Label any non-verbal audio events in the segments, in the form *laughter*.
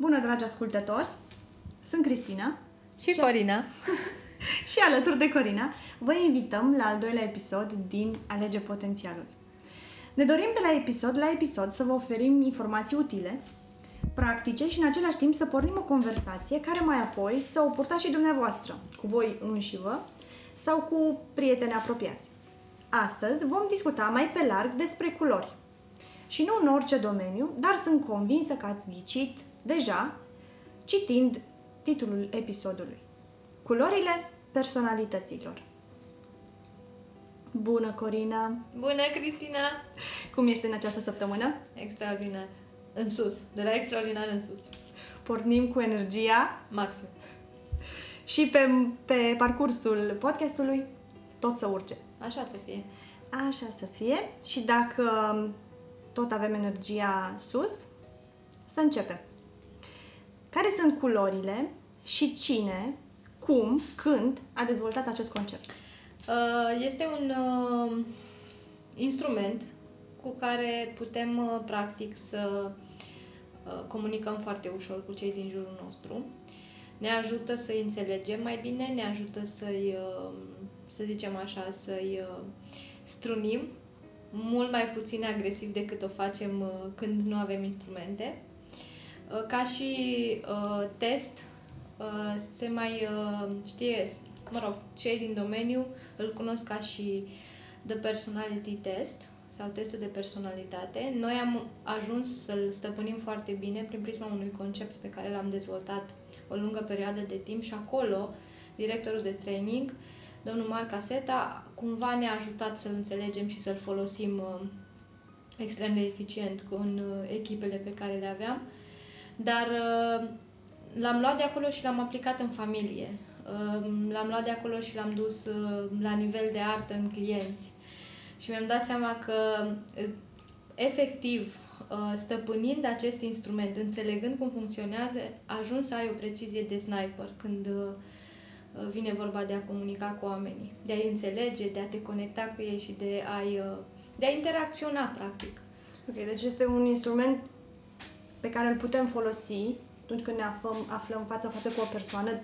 Bună, dragi ascultători! Sunt Cristina și Corina. *laughs* și alături de Corina vă invităm la al doilea episod din Alege Potențialul. Ne dorim de la episod la episod să vă oferim informații utile, practice și în același timp să pornim o conversație care mai apoi să o purtați și dumneavoastră, cu voi înșivă sau cu prieteni apropiați. Astăzi vom discuta mai pe larg despre culori. Și nu în orice domeniu, dar sunt convinsă că ați ghicit deja citind titlul episodului. Culorile personalităților. Bună, Corina! Bună, Cristina! Cum ești în această săptămână? Extraordinar. În sus. De la extraordinar în sus. Pornim cu energia. Maxim. Și pe, pe parcursul podcastului tot să urce. Așa să fie. Așa să fie. Și dacă tot avem energia sus, să începem. Care sunt culorile și cine, cum, când a dezvoltat acest concept? Uh, este un uh, instrument cu care putem, uh, practic, să comunicăm foarte ușor cu cei din jurul nostru. Ne ajută să-i înțelegem mai bine, ne ajută să-i, să zicem așa, să-i strunim mult mai puțin agresiv decât o facem când nu avem instrumente. Ca și test, se mai știe, mă rog, cei din domeniu îl cunosc ca și The Personality Test sau testul de personalitate. Noi am ajuns să-l stăpânim foarte bine prin prisma unui concept pe care l-am dezvoltat o lungă perioadă de timp și acolo directorul de training, domnul Marc Aseta, cumva ne-a ajutat să-l înțelegem și să-l folosim uh, extrem de eficient cu în uh, echipele pe care le aveam. Dar uh, l-am luat de acolo și l-am aplicat în familie. L-am luat de acolo și l-am dus uh, la nivel de artă în clienți. Și mi-am dat seama că, uh, efectiv, uh, stăpânind acest instrument, înțelegând cum funcționează, ajung să ai o precizie de sniper când vine vorba de a comunica cu oamenii, de a-i înțelege, de a te conecta cu ei și de a-i, de a interacționa, practic. Ok, deci este un instrument pe care îl putem folosi atunci când ne aflăm, aflăm față-față cu o persoană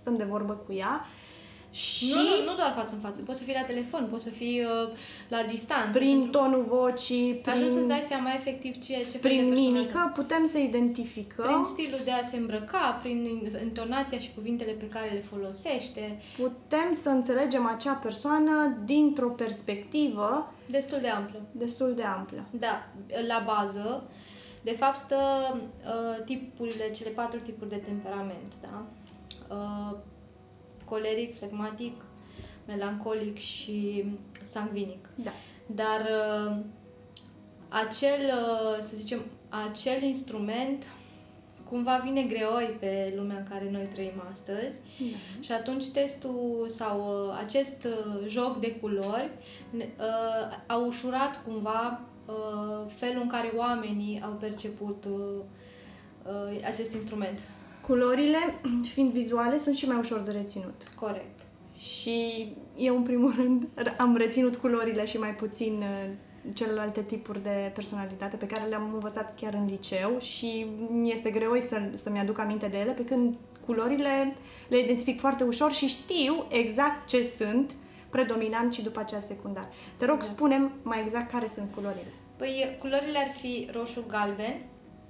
stăm de vorbă cu ea. Și nu, nu, nu doar față în față, poți să fii la telefon, poți să fii uh, la distanță. Prin pentru... tonul vocii, prin... Ajungi să-ți dai seama efectiv ce, ce Prin fel de mimică putem să identificăm. Prin stilul de a se îmbrăca, prin intonația și cuvintele pe care le folosește. Putem să înțelegem acea persoană dintr-o perspectivă... Destul de amplă. Destul de amplă. Da, la bază. De fapt, stă uh, tipurile, cele patru tipuri de temperament, da? uh, coleric, flegmatic, melancolic și sangvinic. Da. Dar uh, acel, uh, să zicem, acel instrument cumva vine greoi pe lumea în care noi trăim astăzi da. și atunci testul sau uh, acest uh, joc de culori uh, a ușurat cumva uh, felul în care oamenii au perceput uh, uh, acest instrument. Culorile, *clears throat* fiind vizuale, sunt și mai ușor de reținut. Corect. Și eu, în primul *laughs* rând, am reținut culorile și mai puțin uh, celelalte tipuri de personalitate pe care le-am învățat chiar în liceu și mi este greu să, să-mi aduc aminte de ele, pe când culorile le identific foarte ușor și știu exact ce sunt predominant și după aceea secundar. Te rog, da. spunem mai exact care sunt culorile. Păi, culorile ar fi roșu-galben,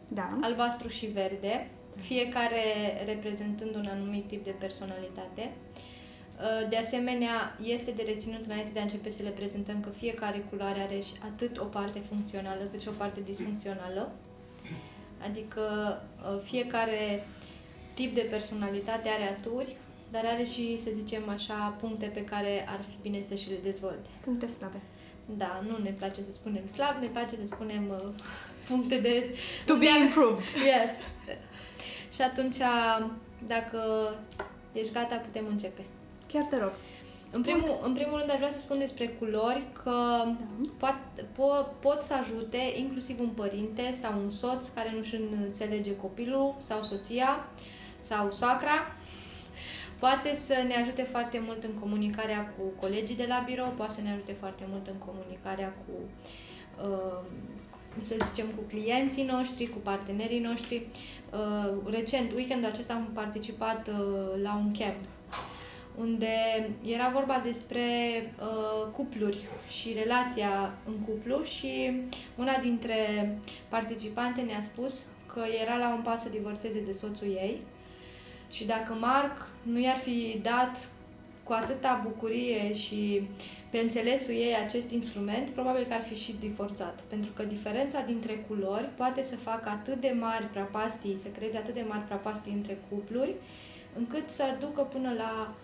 da. albastru și verde, fiecare reprezentând un anumit tip de personalitate. Uh, de asemenea, este de reținut înainte de a începe să le prezentăm că fiecare culoare are atât o parte funcțională cât și o parte disfuncțională. Adică uh, fiecare tip de personalitate are aturi, dar are și, să zicem așa, puncte pe care ar fi bine să și le dezvolte. Puncte slabe. Da, nu ne place să spunem slab, ne place să spunem uh, *laughs* puncte de... To be improved. Yes. Și atunci, dacă ești gata, putem începe. Chiar te rog. În primul, în primul rând, aș vrea să spun despre culori că da. pot, po, pot să ajute inclusiv un părinte sau un soț care nu-și înțelege copilul sau soția sau soacra. Poate să ne ajute foarte mult în comunicarea cu colegii de la birou, poate să ne ajute foarte mult în comunicarea cu uh, să zicem, cu clienții noștri, cu partenerii noștri. Uh, recent, weekendul acesta am participat uh, la un camp unde era vorba despre uh, cupluri și relația în cuplu și una dintre participante ne-a spus că era la un pas să divorțeze de soțul ei și dacă Marc nu i-ar fi dat cu atâta bucurie și pe înțelesul ei acest instrument, probabil că ar fi și divorțat. Pentru că diferența dintre culori poate să facă atât de mari prapastii, să creeze atât de mari prapastii între cupluri, încât să ducă până la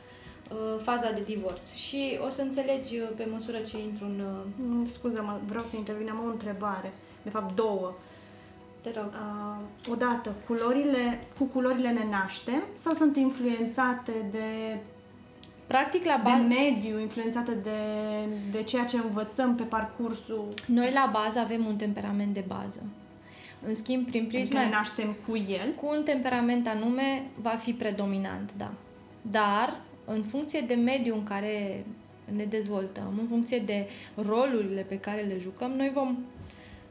uh, faza de divorț. Și o să înțelegi uh, pe măsură ce intru în... Uh... Scuză-mă, vreau să intervin, am o întrebare. De fapt, două. Te rog. Uh, odată, culorile, cu culorile ne naștem sau sunt influențate de Practic, la bază... De mediu, influențată de, de ceea ce învățăm pe parcursul... Noi, la bază, avem un temperament de bază. În schimb, prin prisma... Adică ne naștem cu el? Cu un temperament anume va fi predominant, da. Dar, în funcție de mediu în care ne dezvoltăm, în funcție de rolurile pe care le jucăm, noi vom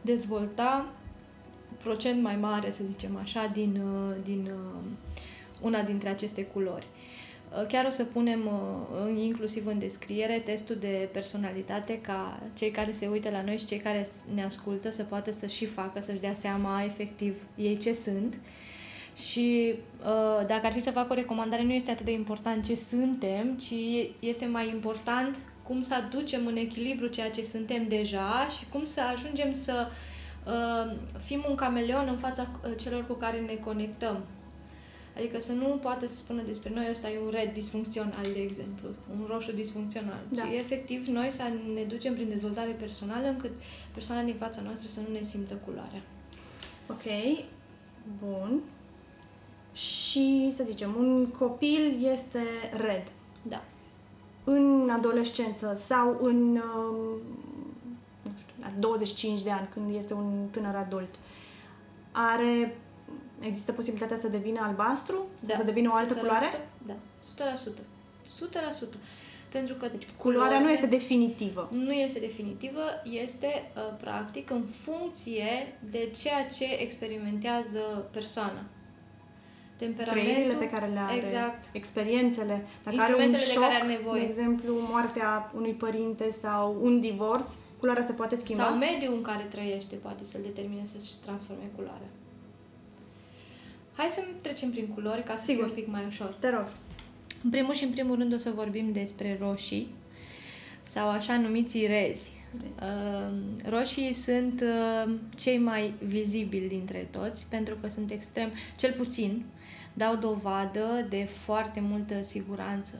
dezvolta procent mai mare, să zicem așa, din, uh, din uh, una dintre aceste culori. Uh, chiar o să punem inclusiv în descriere testul de personalitate ca cei care se uită la noi și cei care ne ascultă să poată să și facă, să-și dea seama efectiv ei ce sunt. Și dacă ar fi să fac o recomandare, nu este atât de important ce suntem, ci este mai important cum să aducem în echilibru ceea ce suntem deja și cum să ajungem să uh, Uh, fim un cameleon în fața uh, celor cu care ne conectăm. Adică să nu poate să spună despre noi ăsta e un red disfuncțional, de exemplu, un roșu disfuncțional. Da. Ci efectiv noi să ne ducem prin dezvoltare personală încât persoana din fața noastră să nu ne simtă culoarea. Ok, bun. Și să zicem, un copil este red. Da. În adolescență sau în uh, la 25 de ani, când este un tânăr adult, are, există posibilitatea să devină albastru? Da. Să devină o altă 100%, culoare? Da, 100%. 100%. Pentru că deci, culoarea nu este definitivă. Nu este definitivă, este uh, practic în funcție de ceea ce experimentează persoana temperamentul, pe care le are, exact. experiențele, dacă are un șoc, de, care are nevoie. de exemplu, moartea unui părinte sau un divorț, culoarea se poate schimba? Sau mediul în care trăiește poate să-l determine să-și transforme culoarea. Hai să trecem prin culori ca să Sigur. fie un pic mai ușor. Te rog. În primul și în primul rând o să vorbim despre roșii sau așa numiți rezi. Uh, roșii sunt uh, cei mai vizibili dintre toți pentru că sunt extrem, cel puțin, dau dovadă de foarte multă siguranță.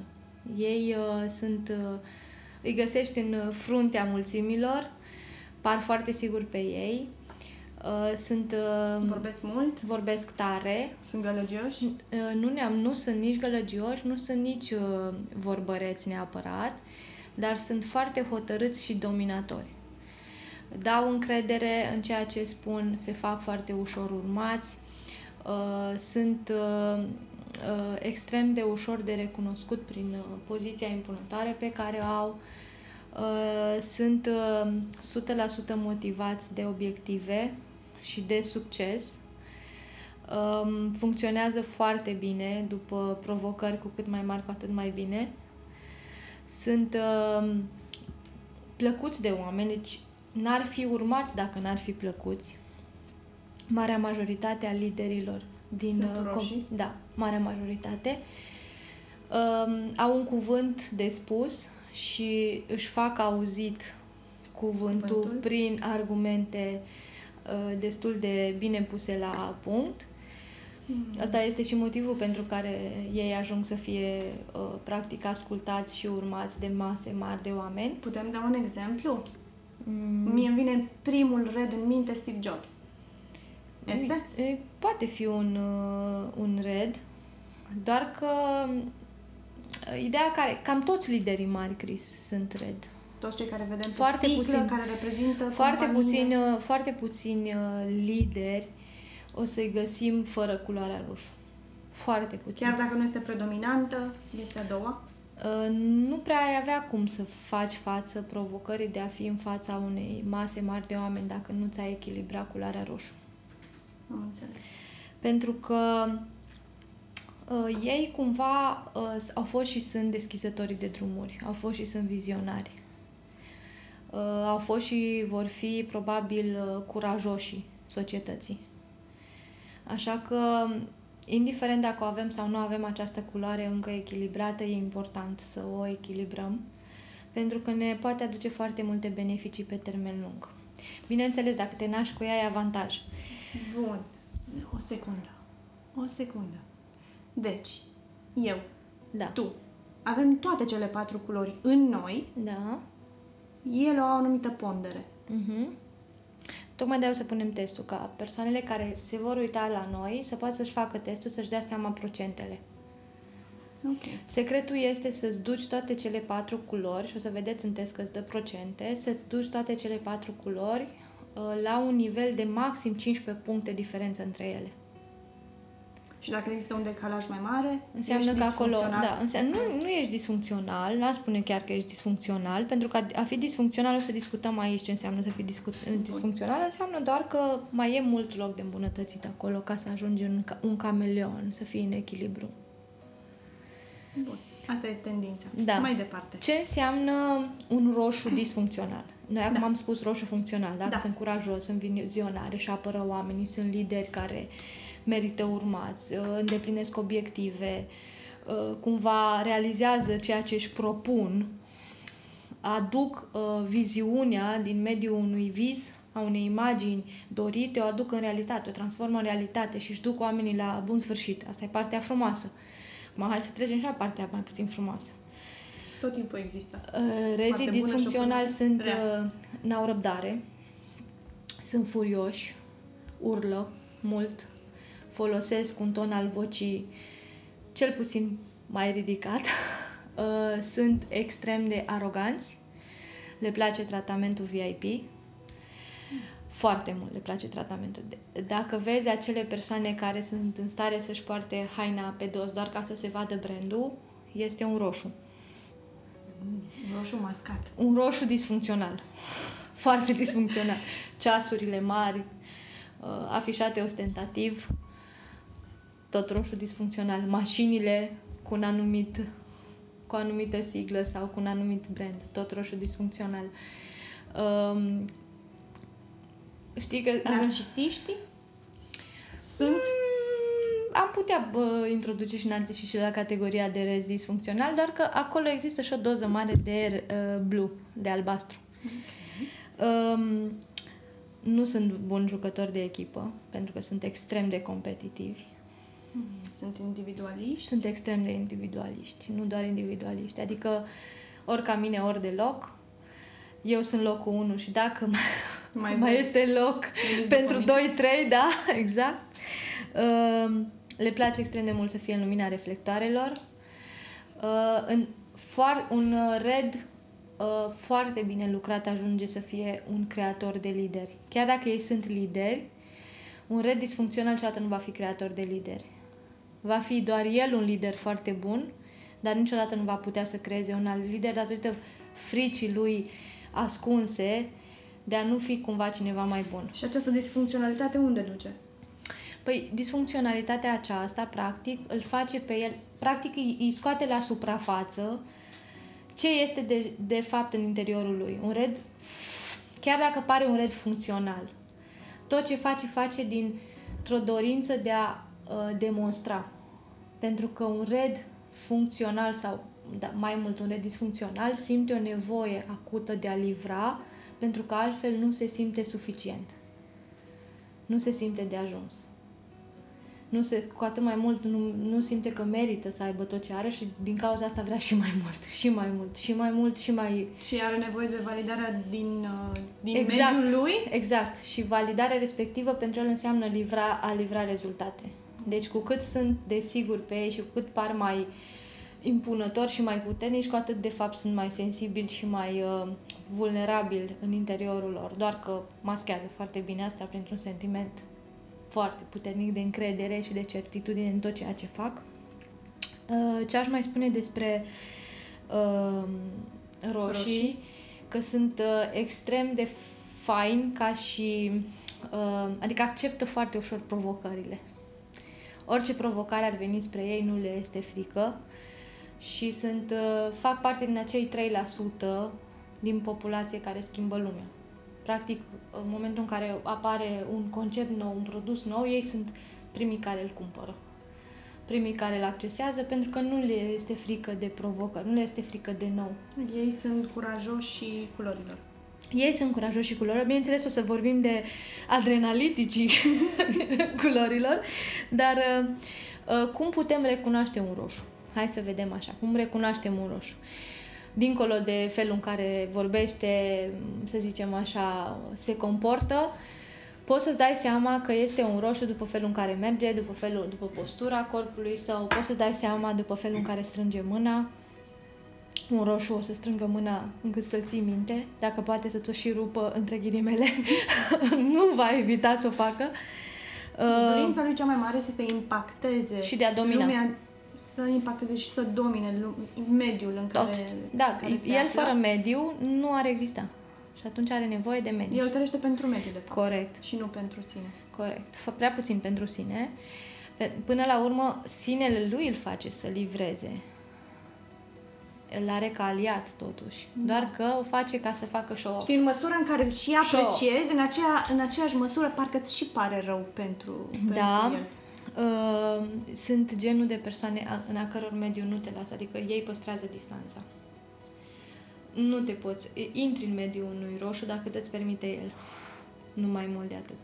Ei uh, sunt uh, îi găsești în fruntea mulțimilor, par foarte sigur pe ei, uh, sunt... Uh, vorbesc mult? Vorbesc tare. Sunt gălăgioși? Uh, nu, ne-am, nu sunt nici gălăgioși, nu sunt nici vorbăreți neapărat, dar sunt foarte hotărâți și dominatori. Dau încredere în ceea ce spun, se fac foarte ușor urmați, sunt extrem de ușor de recunoscut prin poziția impunătoare pe care o au, Uh, sunt uh, 100% motivați de obiective și de succes. Um, funcționează foarte bine după provocări cu cât mai mari, cu atât mai bine. Sunt uh, plăcuți de oameni, deci n-ar fi urmați dacă n-ar fi plăcuți. Marea majoritate a liderilor din Sunt uh, roșii? da, marea majoritate um, au un cuvânt de spus și își fac auzit cuvântul, cuvântul? prin argumente uh, destul de bine puse la punct. Mm. Asta este și motivul pentru care ei ajung să fie uh, practic ascultați și urmați de mase mari de oameni. Putem da un exemplu? Mm. Mie îmi vine primul red în minte Steve Jobs. Este? Poate fi un, uh, un red, doar că Ideea care, cam toți liderii mari, Chris, sunt red. Toți cei care vedem foarte sticlă, puțin, care reprezintă foarte puțini, uh, foarte puțini uh, lideri o să-i găsim fără culoarea roșu. Foarte puțin. Chiar dacă nu este predominantă, este a doua? uh, nu prea ai avea cum să faci față provocării de a fi în fața unei mase mari de oameni dacă nu ți-ai echilibra culoarea roșu. Am înțeles. Pentru că uh, ei cumva uh, au fost și sunt deschizătorii de drumuri, au fost și sunt vizionari. Uh, au fost și vor fi probabil uh, curajoși societății. Așa că, indiferent dacă o avem sau nu avem această culoare încă echilibrată, e important să o echilibrăm, pentru că ne poate aduce foarte multe beneficii pe termen lung. Bineînțeles, dacă te naști cu ea, e avantaj. Bun. O secundă. O secundă. Deci, eu, Da. tu, avem toate cele patru culori în noi, Da. ele au o anumită pondere. Mhm. Tocmai de-aia o să punem testul, ca persoanele care se vor uita la noi să poată să-și facă testul, să-și dea seama procentele. Ok. Secretul este să-ți duci toate cele patru culori și o să vedeți în test că îți dă procente, să-ți duci toate cele patru culori uh, la un nivel de maxim 15 puncte diferență între ele. Și dacă există un decalaj mai mare, Înseamnă ești că acolo, disfuncțional. da, înseamnă, nu, nu ești disfuncțional, n-aș spune chiar că ești disfuncțional, pentru că a, a fi disfuncțional o să discutăm aici ce înseamnă să fii discut, disfuncțional, înseamnă doar că mai e mult loc de îmbunătățit acolo ca să ajungi un, ca- un cameleon, să fii în echilibru. Bun. Asta e tendința. Da. Mai departe. Ce înseamnă un roșu disfuncțional? Noi acum Da. am spus roșu funcțional, dacă Da. sunt curajos, sunt vizionare și apără oamenii, sunt lideri care merită urmați, uh, îndeplinesc obiective, uh, cumva realizează ceea ce își propun, aduc uh, viziunea din mediul unui vis, a unei imagini dorite, o aduc în realitate, o transformă în realitate și își duc oamenii la bun sfârșit. Asta e partea frumoasă. Acum, hai să trecem și la partea mai puțin frumoasă. Tot timpul există. Uh, Foarte Rezii bună și o disfuncționali bună. sunt, Rea. uh, n-au răbdare, sunt furioși, urlă mult, folosesc un ton al vocii cel puțin mai ridicat, uh, *laughs* sunt extrem de aroganți, le place tratamentul VIP, foarte mult le place tratamentul. De- Dacă vezi acele persoane care sunt în stare să-și poarte haina pe dos doar ca să se vadă brandul, este un roșu. Roșu mascat. Un roșu disfuncțional. *laughs* Foarte disfuncțional. Ceasurile mari, uh, afișate ostentativ, tot roșu disfuncțional. Mașinile cu un anumit cu o anumită siglă sau cu un anumit brand, tot roșu disfuncțional. Um, știi că Narcisiștii sunt Mm, am putea bă, introduce și narcisiști și la categoria de rez disfuncțional, doar că acolo există și o doză mare de uh, blue, de albastru. Um, nu sunt buni jucători de echipă, pentru că sunt extrem de competitivi. sunt individualiști. Sunt extrem de individualiști, nu doar individualiști. Adică ori ca mine, ori deloc. Eu sunt locul 1 și dacă mai, *laughs* Mai mai vreți. este loc Veniți pentru după 2-3, da, *laughs* exact. Um, le place extrem de mult să fie în lumina reflectoarelor. Uh, în foar, un uh, red uh, foarte bine lucrat ajunge să fie un creator de lideri. Chiar dacă ei sunt lideri, un red disfuncțional niciodată nu va fi creator de lideri. Va fi doar el un lider foarte bun, dar niciodată nu va putea să creeze un alt lider datorită fricii lui ascunse de a nu fi cumva cineva mai bun. Și această disfuncționalitate unde duce? Păi, disfuncționalitatea aceasta, practic, îl face pe el, practic îi, îi scoate la suprafață ce este de, de fapt în interiorul lui. Un red, chiar dacă pare un red funcțional, tot ce face, face dintr-o dorință de a uh, demonstra. Pentru că un red funcțional sau da, mai mult un red disfuncțional simte o nevoie acută de a livra pentru că altfel nu se simte suficient. Nu se simte de ajuns. Nu se, cu atât mai mult nu, nu simte că merită să aibă tot ce are și din cauza asta vrea și mai mult, și mai mult, și mai mult, și mai... Și are nevoie de validarea din, uh, din Exact. mediul lui? Exact. Și validarea respectivă pentru el înseamnă livra, a livra rezultate. Deci cu cât sunt de sigur pe ei și cu cât par mai impunători și mai puternici, cu atât de fapt sunt mai sensibili și mai uh, vulnerabili în interiorul lor. Doar că maschează foarte bine asta printr-un sentiment foarte puternic de încredere și de certitudine în tot ceea ce fac. Uh, ce aș mai spune despre uh, roșii, roșii, că sunt uh, extrem de fain ca și... Uh, adică acceptă foarte ușor provocările. Orice provocare ar veni spre ei nu le este frică și sunt, uh, fac parte din acei 3% din populație care schimbă lumea. Practic, în momentul în care apare un concept nou, un produs nou, ei sunt primii care îl cumpără. Primii care îl accesează pentru că nu le este frică de provocări, nu le este frică de nou. Ei sunt curajoși și culorilor. Ei sunt curajoși și culorilor. Bineînțeles, o să vorbim de adrenaliticii *laughs* culorilor, dar uh, uh, cum putem recunoaște un roșu? Hai să vedem așa. Cum recunoaștem un roșu? Dincolo de felul în care vorbește, să zicem așa, se comportă, poți să-ți dai seama că este un roșu după felul în care merge, după felul, după postura corpului sau poți să-ți dai seama după felul în care strânge mâna. Un roșu o să strângă mâna încât să-l ții minte, dacă poate să-ți o și rupă între ghilimele, *laughs* nu va evita să o facă. Dorința lui cea mai mare este să impacteze și de a domina. lumea să impacteze și să domine mediul în care, Tot. da, care se el află. fără mediu nu ar exista. Și atunci are nevoie de mediu. El trăiește pentru mediu, de fapt. Corect. Și nu pentru sine. Corect. Fă prea puțin pentru sine. Până la urmă, sinele lui îl face să livreze. Îl are ca aliat, totuși. Da. Doar că o face ca să facă show-off. Și în măsura în care îl și apreciezi, în, aceea, în aceeași măsură, parcă îți și pare rău pentru, da. pentru el. Uh, sunt genul de persoane a, în a căror mediu nu te lasă, adică ei păstrează distanța. Nu te poți, intri în mediul unui roșu dacă te-ți permite el. Nu mai mult de atât.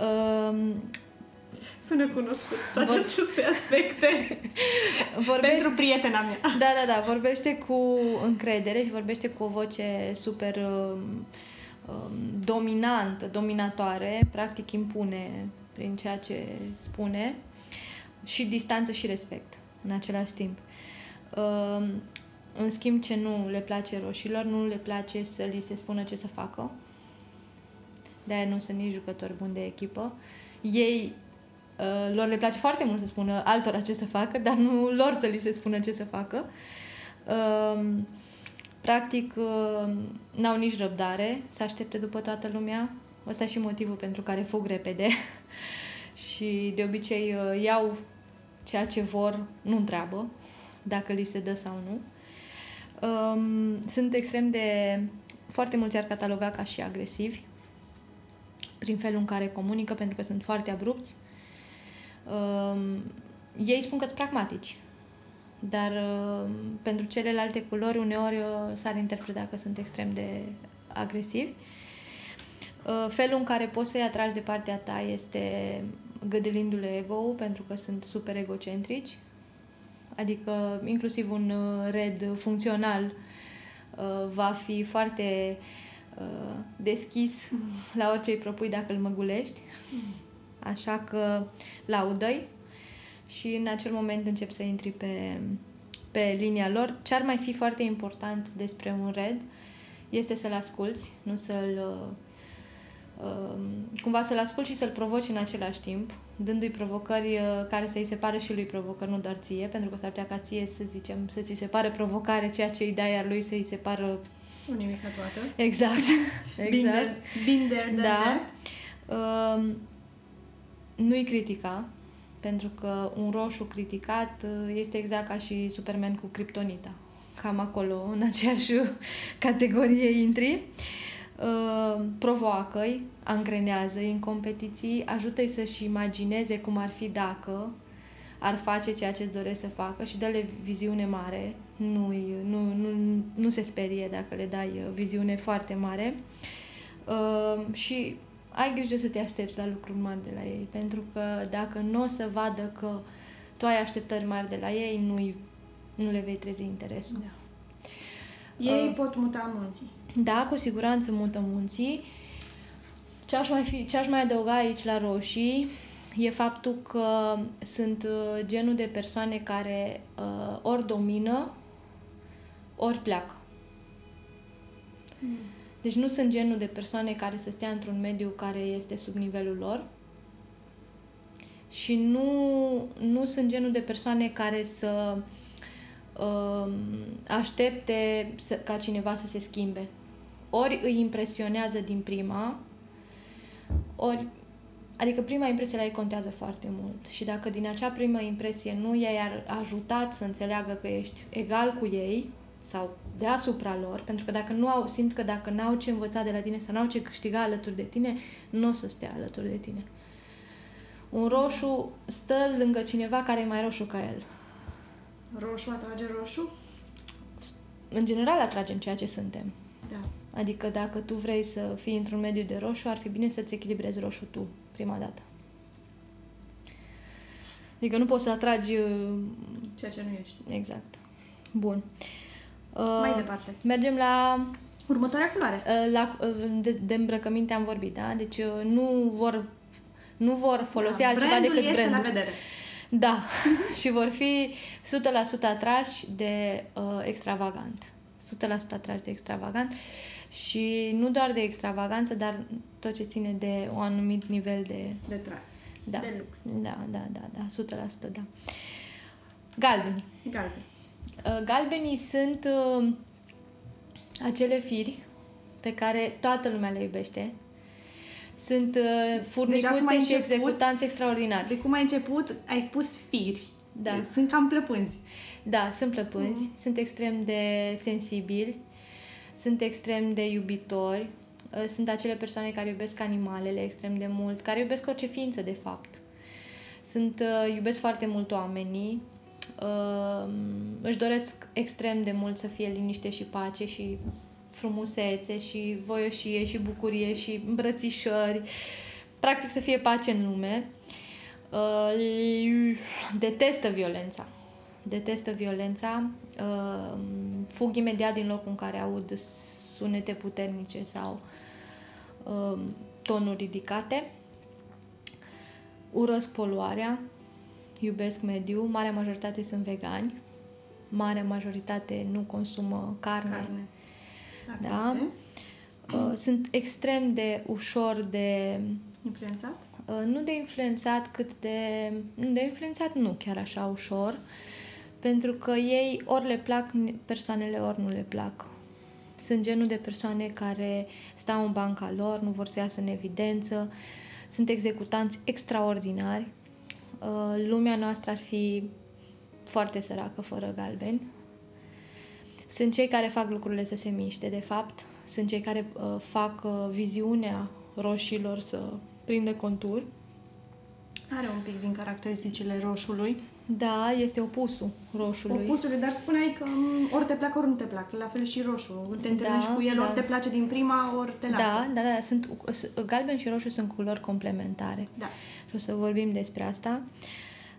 Uh, Sună cunoscut toate Vor... aceste aspecte *laughs* vorbește... pentru prietena mea. Da, da, da. Vorbește cu încredere și vorbește cu o voce super um, um, dominantă, dominatoare. Practic impune prin ceea ce spune și distanță și respect în același timp. Um, în schimb, ce nu le place roșilor, nu le place să li se spună ce să facă. De-aia nu sunt nici jucători buni de echipă. Ei, uh, lor le place foarte mult să spună altora ce să facă, dar nu lor să li se spună ce să facă. Um, practic, uh, n-au nici răbdare să aștepte după toată lumea. Ăsta e și motivul pentru care fug repede. *laughs* și de obicei uh, iau ceea ce vor, nu întreabă dacă li se dă sau nu. Um, sunt extrem de... Foarte mulți ar cataloga ca și agresivi prin felul în care comunică, pentru că sunt foarte abrupți. Um, ei spun că sunt pragmatici, dar uh, pentru celelalte culori uneori uh, s-ar interpreta că sunt extrem de agresivi. Uh, felul în care poți să-i atragi de partea ta este gădelindu-le ego pentru că sunt super egocentrici, adică inclusiv un uh, red funcțional uh, va fi foarte uh, deschis *laughs* la orice îi propui dacă îl măgulești. Așa că laudă-i și în acel moment încep să intri pe, pe linia lor. Ce ar mai fi foarte important despre un red este să-l asculți, nu să-l cumva să-l asculti și să-l provoci în același timp, dându-i provocări uh, care să-i se pară și lui provocări, nu doar ție, pentru că s-ar putea ca ție să zicem, să ți se pare provocare ceea ce îi dai, iar lui să-i se pară... O nimica toată. Exact. *laughs* exact. Been there, been there da. Uh, nu-i critica, pentru că un roșu criticat uh, este exact ca și Superman cu Kryptonita. Cam acolo, în aceeași *laughs* categorie intri. Uh, Uh, provoacă-i, angrenează-i în competiții, ajută-i să-și imagineze cum ar fi dacă ar face ceea ce îți doresc să facă și dă-le viziune mare. Nu, nu, nu, nu se sperie dacă le dai uh, viziune foarte mare. Uh, și ai grijă să te aștepți la lucruri mari de la ei, pentru că dacă nu o să vadă că tu ai așteptări mari de la ei, nu, nu le vei trezi interesul. Da. Ei uh, pot muta munții. Da, cu siguranță mută munții. Ce aș mai, fi, ce aș mai adăuga aici la roșii e faptul că sunt uh, genul de persoane care uh, ori domină, ori pleacă. Mm. Deci nu sunt genul de persoane care să stea într-un mediu care este sub nivelul lor și nu, nu sunt genul de persoane care să uh, aștepte să, ca cineva să se schimbe. Ori îi impresionează din prima, ori Adică prima impresie la ei contează foarte mult și dacă din acea primă impresie nu i-ai ajutat să înțeleagă că ești egal cu ei sau deasupra lor, pentru că dacă nu au, simt că dacă n-au ce învăța de la tine sau n-au ce câștiga alături de tine, nu o să stea alături de tine. Un roșu stă lângă cineva care e mai roșu ca el. Roșu atrage roșu? În general atragem ceea ce suntem. Da. Adică dacă tu vrei să fii într-un mediu de roșu, ar fi bine să-ți echilibrezi roșu tu prima dată. Adică nu poți să atragi... Uh, ceea ce nu ești. Exact. Bun. Uh, Mai departe. Mergem la... Următoarea culoare. Uh, la, uh, de, de îmbrăcăminte am vorbit, da? Deci uh, nu vor nu vor folosi da, altceva decât este brandul. la vedere. Da, *laughs* și vor fi 100% atrași de uh, extravagant. 100% atrași de extravagant și nu doar de extravaganță, dar tot ce ține de un anumit nivel de... De trai. Da. De lux. Da, da, da, da, 100%, da. Galbeni. Galbeni. Uh, galbenii sunt uh, acele firi pe care toată lumea le iubește. Sunt uh, furnicuțe și executanți extraordinari. De cum ai început, ai spus firi. Da. Sunt cam plăpânzi. Da, sunt plăpânzi, mm-hmm. sunt extrem de sensibili, sunt extrem de iubitori, uh, sunt acele persoane care iubesc animalele extrem de mult, care iubesc orice ființă, de fapt. Sunt, uh, iubesc foarte mult oamenii, uh, își doresc extrem de mult să fie liniște și pace și frumusețe și voioșie și bucurie și îmbrățișări. Practic să fie pace în lume. Detestă violența detestă violența, uh, fug imediat din locul în care aud sunete puternice sau uh, tonuri ridicate, urăsc poluarea, iubesc mediul, marea majoritate sunt vegani, marea majoritate nu consumă carne. carne. Da? Uh, sunt extrem de ușor de... Influențat? Uh, nu de influențat, cât de... Nu de influențat, nu chiar așa ușor. Uh, pentru că ei ori le plac persoanele, ori nu le plac. Sunt genul de persoane care stau în banca lor, nu vor să iasă în evidență, sunt executanți extraordinari. Uh, lumea noastră ar fi foarte săracă fără galbeni. Sunt cei care fac lucrurile să se miște, de fapt. Sunt cei care uh, fac uh, viziunea roșilor să prindă contur. Are un pic din caracteristicile roșului. Da, este opusul roșului. Opusului, dar spuneai că mm, ori te plac, ori nu te plac. La fel și roșu. Te întâlnești da, cu el, da. ori te place din prima, ori te lasă. Da, da, da. Sunt, galben și roșu sunt culori complementare. Da. Și o să vorbim despre asta.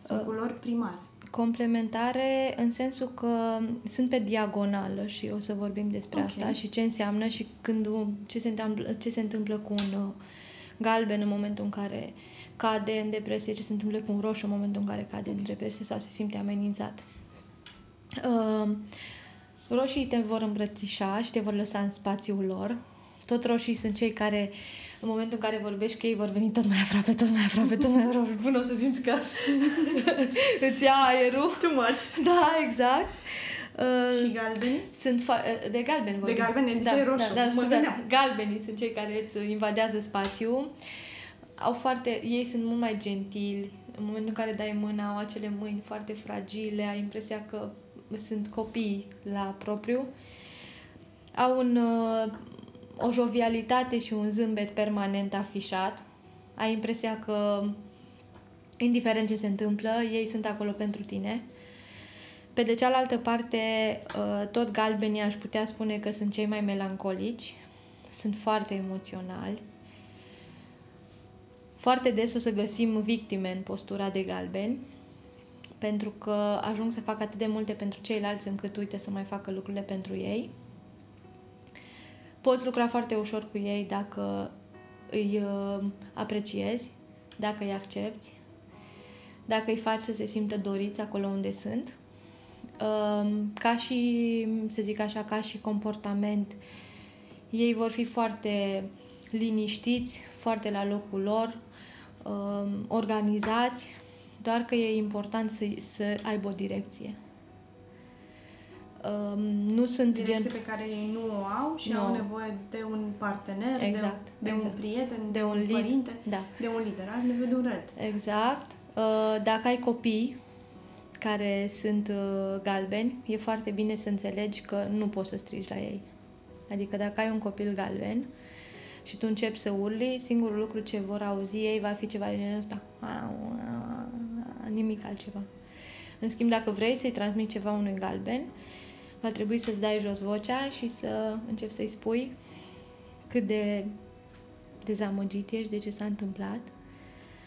Sunt uh, culori primare. Complementare în sensul că sunt pe diagonală și o să vorbim despre okay. asta și ce înseamnă și când, ce, se întâmplă, ce se întâmplă cu un uh, galben în momentul în care uh, cade în depresie, ce se întâmplă cu un roșu în momentul în care cade în depresie sau se simte amenințat. Uh, roșii te vor îmbrățișa și te vor lăsa în spațiul lor. Tot roșii sunt cei care, în momentul în care vorbești cu ei, vor veni tot mai aproape, tot mai aproape, tot mai aproape, până o să simți că *laughs* îți ia aerul. Too much. Da, exact. Uh, și galbeni? Sunt fa- de galbeni vorbim. De galbeni, ziceai da, roșu. Da, da, scuze, galbenii sunt cei care îți invadează spațiul. Uh, au foarte, ei sunt mult mai gentili, în momentul în care dai mâna, au acele mâini foarte fragile, ai impresia că sunt copii la propriu. Au un, uh, o jovialitate și un zâmbet permanent afișat. Ai impresia că, indiferent ce se întâmplă, ei sunt acolo pentru tine. Pe de cealaltă parte, uh, tot galbenii aș putea spune că sunt cei mai melancolici, sunt foarte emoționali, foarte des o să găsim victime în postura de galbeni, pentru că ajung să facă atât de multe pentru ceilalți încât uite să mai facă lucrurile pentru ei. Poți lucra foarte ușor cu ei dacă îi uh, apreciezi, dacă îi accepti, dacă îi faci să se simtă doriți acolo unde sunt. Uh, ca și, să zic așa, ca și comportament, ei vor fi foarte liniștiți, foarte la locul lor, uh, organizați, doar că e important să, să aibă o direcție. Um, nu sunt Direcție gen... pe care ei nu o au și Nu. au nevoie de un partener, Exact, de, de exact. un prieten, De un lider. părinte, Da. de un lider. Ai nevoie de un red. Exact. Uh, Dacă ai copii care sunt uh, galbeni, e foarte bine să înțelegi că nu poți să strigi la ei. Adică dacă ai un copil galben și tu începi să urli, singurul lucru ce vor auzi ei va fi ceva din ăsta. Nimic altceva. În schimb, dacă vrei să-i transmiți ceva unui galben, va trebui să-ți dai jos vocea și să începi să-i spui cât de dezamăgit ești de ce s-a întâmplat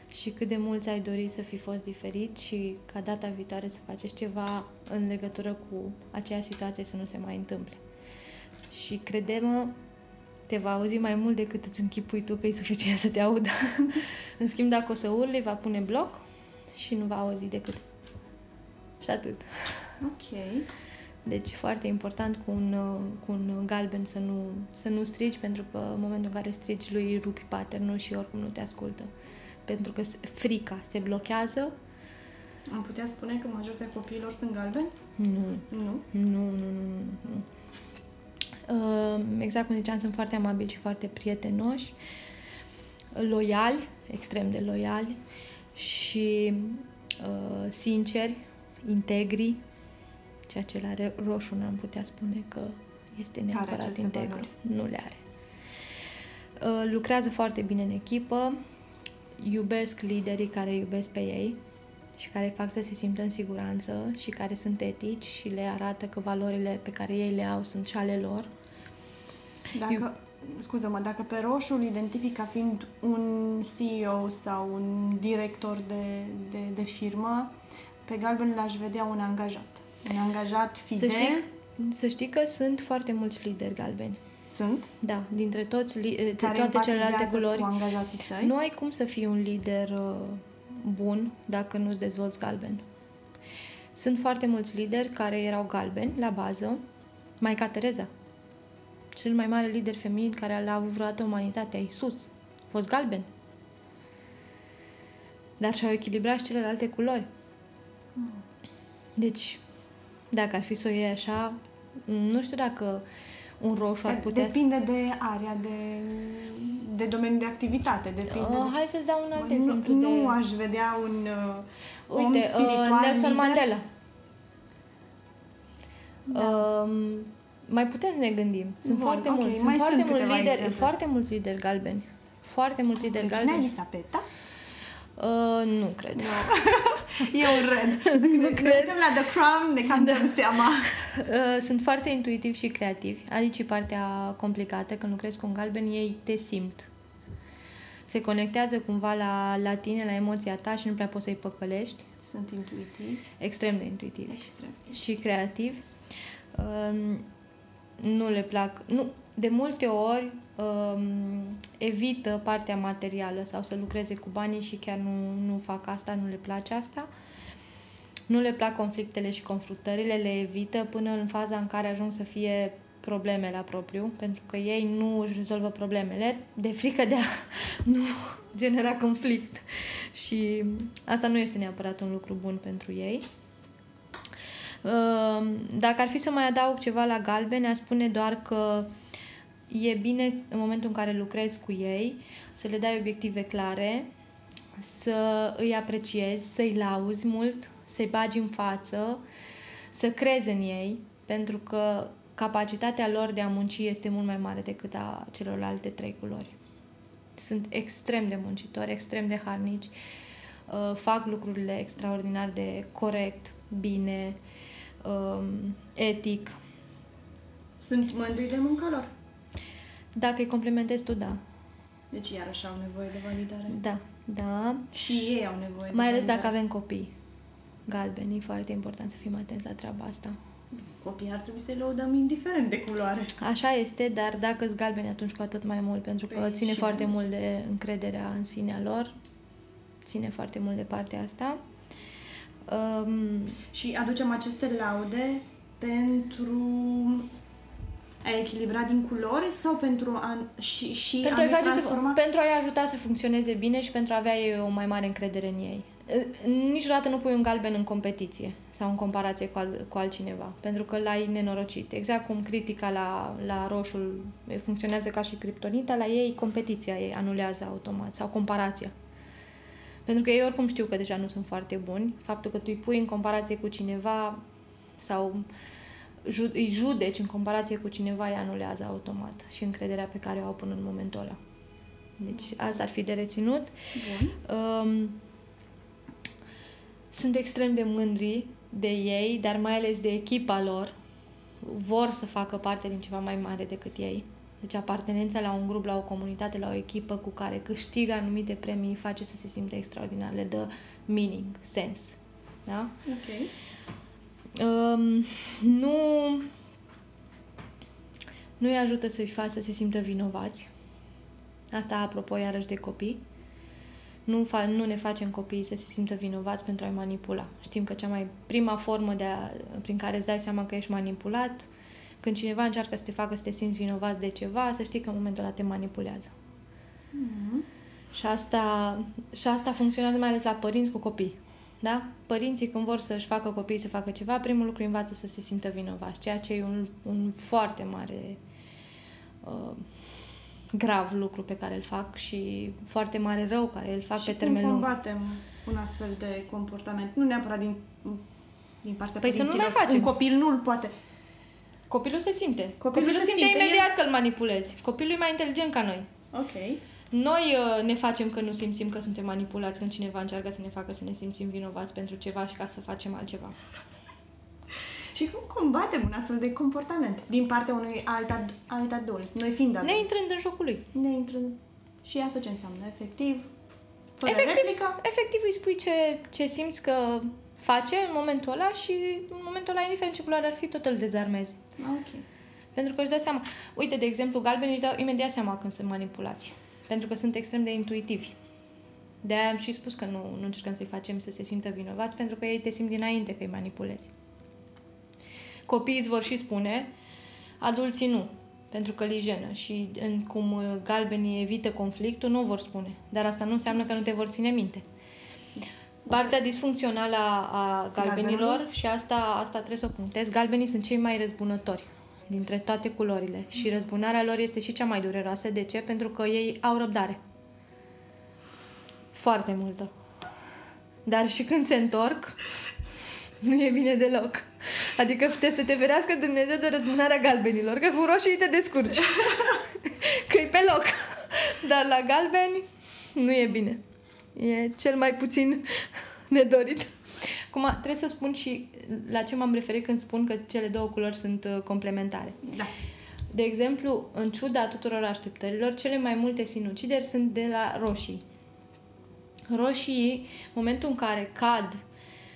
și cât de mult ai dori să fi fost diferit și ca data viitoare să faceți ceva în legătură cu aceea situație să nu se mai întâmple. Și crede-mă, te va auzi mai mult decât îți închipui tu că e suficient să te audă. *laughs* în schimb, dacă o să urli, va pune bloc și nu va auzi decât. Și atât. Ok. Deci foarte important cu un, uh, cu un galben să nu, să nu strigi, pentru că în momentul în care strigi lui îi rupi paternul și oricum nu te ascultă. Pentru că se- frica se blochează. Am putea spune că majoritatea copiilor sunt galbeni? Nu, Nu. nu, nu, nu, nu. nu. Uh, exact cum ziceam, sunt foarte amabili și foarte prietenoși, loiali, extrem de loiali și uh, sinceri, integri, ceea ce la re- roșu n-am putea spune că este neapărat aceste integru. valori. Nu le are. Uh, lucrează foarte bine în echipă, iubesc liderii care iubesc pe ei și care îi fac să se simtă în siguranță și care sunt etici și le arată că valorile pe care ei le au sunt și ale lor. Dacă, scuză-mă, dacă pe roșu îl identific ca fiind un CEO sau un director de, de, de firmă, pe galben l-aș vedea un angajat. Un angajat fidel. Să știi, să știi că sunt foarte mulți lideri galbeni. Sunt. Da, dintre toți, li- de Care toate celelalte empatizează culori. cu angajații săi. Nu ai cum să fii un lider uh, bun dacă nu-ți dezvolți galben. Sunt foarte mulți lideri care erau galbeni la bază. Maica Tereza, cel mai mare lider feminin care a avut vreodată umanitatea, Isus, a fost galben. Dar și-au echilibrat și celelalte culori. Deci, dacă ar fi să o iei așa, nu știu dacă un roșu ar putea... Depinde de area, de, de domeniul de activitate. Depinde Uh, de... hai să-ți dau un alt nu, exemplu nu de... aș vedea un uh, om Uite, spiritual uh, Nelson lider. Mandela. Da. Um, mai putem să ne gândim. Sunt Bun, foarte ok, mulți, mai sunt foarte sunt mulți câteva lideri, exemple. foarte mulți lideri galbeni. Foarte mulți lideri Regina galbeni. Elisabeta? Uh, nu cred. E *laughs* un red. Dacă ne uităm la The Crown, ne cam dăm seama. *laughs* Uh, sunt foarte intuitivi și creativi. Aici e partea complicată. Când lucrezi cu un galben, ei te simt. Se conectează cumva la, la tine, la emoția ta și nu prea poți să-i păcălești. Sunt intuitiv. Extrem de intuitivi. Extrem. și creativi. Um, nu le plac. Nu, de multe ori um, evită partea materială sau să lucreze cu banii și chiar nu, nu fac asta, nu le place asta. Nu le plac conflictele și confruntările, le evită până în faza în care ajung să fie probleme la propriu, pentru că ei nu își rezolvă problemele de frică de a *laughs* nu genera conflict. Și asta nu este neapărat un lucru bun pentru ei. Ehm, Dacă ar fi să mai adaug ceva la galbene, aș spune doar că e bine în momentul în care lucrezi cu ei să le dai obiective clare, să îi apreciezi, să-i lauzi mult, să-i bagi în față, să crezi în ei, pentru că capacitatea lor de a munci este mult mai mare decât a celorlalte trei culori. Sunt extrem de muncitori, extrem de harnici, uh, fac lucrurile extraordinar de corect, bine, um, etic. Sunt mândri de munca lor. Dacă îi complementezi tu, da. Deci iarăși au nevoie de validare. Da, da. Și ei au nevoie de Mai ales validare. dacă avem copii galbeni, e foarte important să fim atenți la treaba asta. Copiii ar trebui să-i lăudăm indiferent de culoare. Așa este, dar dacă îți galbeni atunci cu atât mai mult, pentru că Păi ține și foarte mai mult de încrederea în sinea lor, ține foarte mult de partea asta. Um, Și aducem aceste laude pentru a echilibra din culori sau pentru a și, și pentru, a a ne face transforma? să, pentru a-i ajuta să funcționeze bine și pentru a avea ei o mai mare încredere în ei. Uh, Niciodată nu pui un galben în competiție sau în comparație cu, al, cu altcineva, pentru că l-ai nenorocit. Exact cum critica la, la roșul funcționează ca și criptonita, la ei competiția ei anulează automat sau comparația. Pentru că ei oricum știu că deja nu sunt foarte buni. Faptul că tu îi pui în comparație cu cineva sau îi judeci în comparație cu cineva, îi anulează automat și încrederea pe care o au până în momentul ăla. Deci asta ar fi de reținut. Bun. Um, sunt extrem de mândri de ei, dar mai ales de echipa lor. Vor să facă parte din ceva mai mare decât ei. Deci apartenența la un grup, la o comunitate, la o echipă cu care câștigă anumite premii face să se simte extraordinar, le dă meaning, sens. Da? Ok. Um, nu nu îi ajută să-i facă să se simtă vinovați. Asta apropo iarăși de copii. Nu, fa- nu ne facem copiii să se simtă vinovați pentru a-i manipula. Știm că cea mai prima formă de a, prin care îți dai seama că ești manipulat când cineva încearcă să te facă să te simți vinovat de ceva, să știi că în momentul ăla te manipulează. Mm-hmm. Și, asta, și asta funcționează mai ales la părinți cu copii. Da? Părinții când vor să-și facă copiii să facă ceva, primul lucru învață să se simtă vinovați, ceea ce e un, un foarte mare uh, grav lucru pe care îl fac și foarte mare rău care îl fac și pe termen lung. combatem un astfel de comportament? Nu neapărat din, din partea păi părinților. să nu mai facem. Un copil nu îl poate. Copilul se simte. Copilul, Copilul se simte, simte imediat el... că îl manipulezi. Copilul e mai inteligent ca noi. Ok. Noi uh, ne facem că nu simțim că suntem manipulați când cineva încearcă să ne facă să ne simțim vinovați pentru ceva și ca să facem altceva. Și cum combatem un astfel de comportament din partea unui alt, ad- alt adult? Noi fiind adulți. Ne intrând în jocul lui. Ne intrând. Și asta ce înseamnă? Efectiv? Fără Efectiv, replică? efectiv îi spui ce, ce simți că face în momentul ăla și în momentul ăla, indiferent ce culoare ar fi, tot îl dezarmezi. Ok. Pentru că își dă seama. Uite, de exemplu, galbenii își dau imediat seama când sunt manipulați. Pentru că sunt extrem de intuitivi. De-aia am și spus că nu, nu încercăm să-i facem să se simtă vinovați, pentru că ei te simt dinainte că îi manipulezi. Copiii îți vor și spune, adulții nu, pentru că li jenă și în cum uh, galbenii evită conflictul, nu vor spune. Dar asta nu înseamnă că nu te vor ține minte. Partea disfuncțională a, a galbenilor, Galbenilor? și asta, asta trebuie să o punctez, galbenii sunt cei mai răzbunători dintre toate culorile și răzbunarea lor este și cea mai dureroasă. De ce? Pentru că ei au răbdare. Foarte multă. Dar și când se întorc, nu e bine deloc. Adică puteți să te ferească Dumnezeu de răzbunarea galbenilor, că cu roșii te descurci. *laughs* că e pe loc. Dar la galbeni nu e bine. E cel mai puțin nedorit. Acum, trebuie să spun și la ce m-am referit când spun că cele două culori sunt uh, complementare. Da. De exemplu, în ciuda tuturor așteptărilor, cele mai multe sinucideri sunt de la roșii. Roșii, momentul în care cad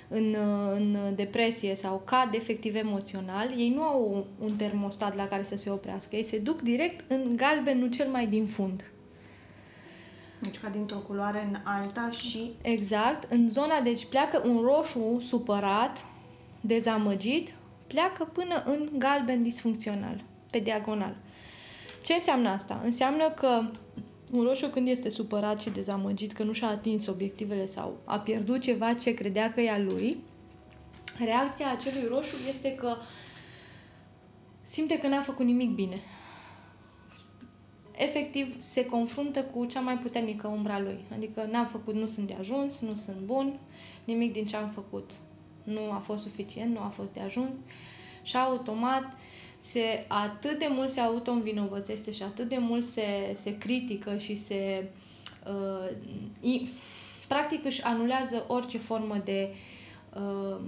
în, uh, în depresie sau cad efectiv emoțional, ei nu au un termostat la care să se oprească. Ei se duc direct în galbenul cel mai din fund. Deci ca dintr-o culoare în alta și... Exact, în zona, deci pleacă un roșu supărat, dezamăgit, pleacă până în galben disfuncțional, pe diagonal. Ce înseamnă asta? Înseamnă că un roșu când este supărat și dezamăgit că nu și-a atins obiectivele sau a pierdut ceva ce credea că e a lui, reacția acelui roșu este că simte că n-a făcut nimic bine. Efectiv, se confruntă cu cea mai puternică umbra lui. Adică n-am făcut, nu sunt de ajuns, nu sunt bun, nimic din ce am făcut nu a fost suficient, nu a fost de ajuns și automat se, atât de mult se auto-învinovățește și atât de mult se, se critică și se uh, i, practic își anulează orice formă de uh,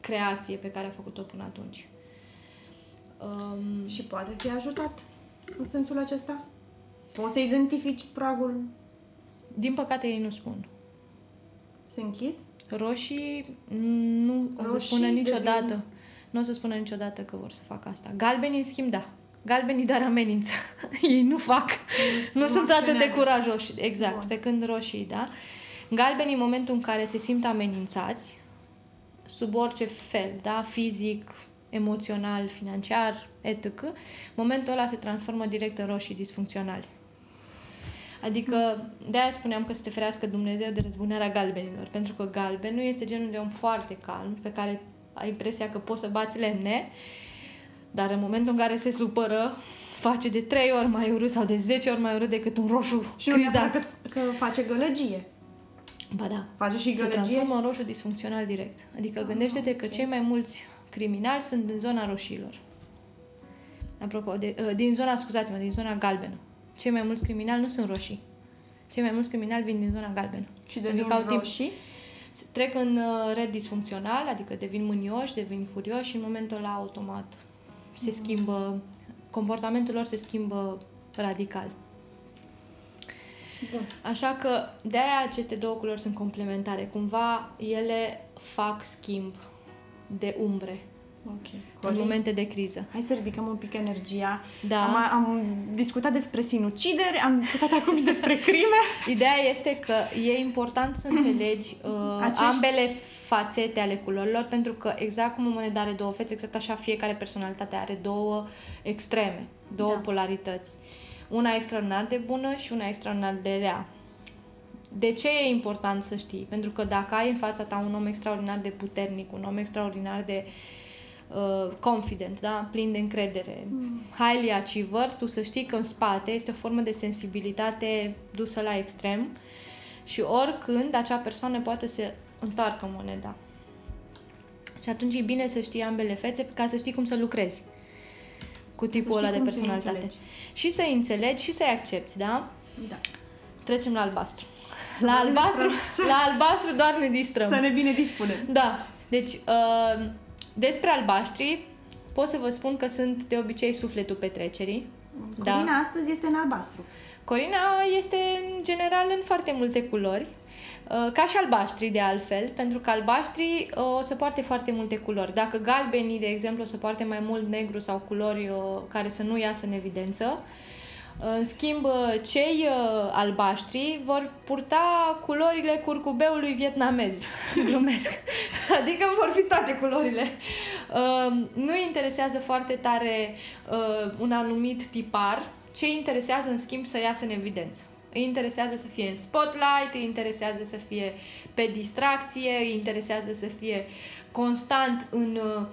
creație pe care a făcut-o până atunci. Um, Și poate fi ajutat în sensul acesta? Poți să identifici pragul, din păcate ei nu spun. se închid? Roșii nu o să Roșii spună niciodată. devin- Nu o să spună niciodată că vor să facă asta. Galbenii, în schimb, da. Galbenii dar amenință. *laughs* Ei nu fac. Nu, nu sunt atât de acționează. curajoși. Exact. Bun. Pe când roșii, da. Galbenii, în momentul în care se simt amenințați, sub orice fel, da, fizic, emoțional, financiar, etc., momentul ăla se transformă direct în roșii disfuncționali. Adică, de-aia spuneam că să te ferească Dumnezeu de răzbunarea galbenilor, pentru că galbenul este genul de om foarte calm, pe care ai impresia că poți să bați lemne, dar în momentul în care se supără, face de 3 ori mai urât sau de 10 ori mai urât decât un roșu Și nu neapărat că, că face gălăgie. Ba da. Face și Se gălăgie. transformă în roșu disfuncțional direct. Adică Ah, gândește-te că ok. cei mai mulți criminali sunt în zona roșiilor. Apropo, de, uh, din zona, scuzați-mă, din zona galbenă. Cei mai mulți criminali nu sunt roșii. Cei mai mulți criminali vin din zona galbenă. Și Pentru devin că au timp. roșii. Se- Trec în uh, red disfuncțional, adică devin mânioși, devin furioși și în momentul ăla automat se Mm. schimbă, comportamentul lor se schimbă radical. Bun. Așa că de-aia aceste două culori sunt complementare. Cumva ele fac schimb de umbre Ok. în Corin, momente de criză. Hai să ridicăm un pic energia. Da. Am, am discutat despre sinucideri, am discutat acum și despre crime. *laughs* Ideea este că e important să înțelegi uh, Acești- ambele fațete ale culorilor, pentru că exact cum o monedă are două fețe, exact așa fiecare personalitate are două extreme, două Da. polarități. Una extraordinar de bună și una extraordinar de rea. De ce e important să știi? Pentru că dacă ai în fața ta un om extraordinar de puternic, un om extraordinar de uh, confident, da? plin de încredere, highly achiever, tu să știi că în spate este o formă de sensibilitate dusă la extrem și oricând acea persoană poate să întoarcă moneda. Și atunci e bine să știi ambele fețe ca să știi cum să lucrezi cu tipul Să ăla știi de cum să-i personalitate. înțelegi. Și să înțelegi și să-i accepti, da? Da. Trecem la albastru. La Să ne albastru, distrăm. la albastru doar ne distrăm. Să ne bine dispunem. Da. Deci, uh, despre albaștri, pot să vă spun că sunt de obicei sufletul petrecerii. Corina Da. astăzi este în albastru. Corina este în general în foarte multe culori, uh, ca și albaștri de altfel, pentru că albaștri uh, o să poarte foarte multe culori. Dacă galbenii, de exemplu, o să poarte mai mult negru sau culori uh, care să nu iasă în evidență, în schimb, uh, cei uh, albaștri vor purta culorile curcubeului vietnamez. *laughs* Glumesc. Adică vor fi toate culorile. Uh, Nu interesează foarte tare uh, un anumit tipar, ce îi interesează, în schimb, să iasă în evidență. Îi interesează să fie în spotlight, îi interesează să fie pe distracție, îi interesează să fie constant în uh,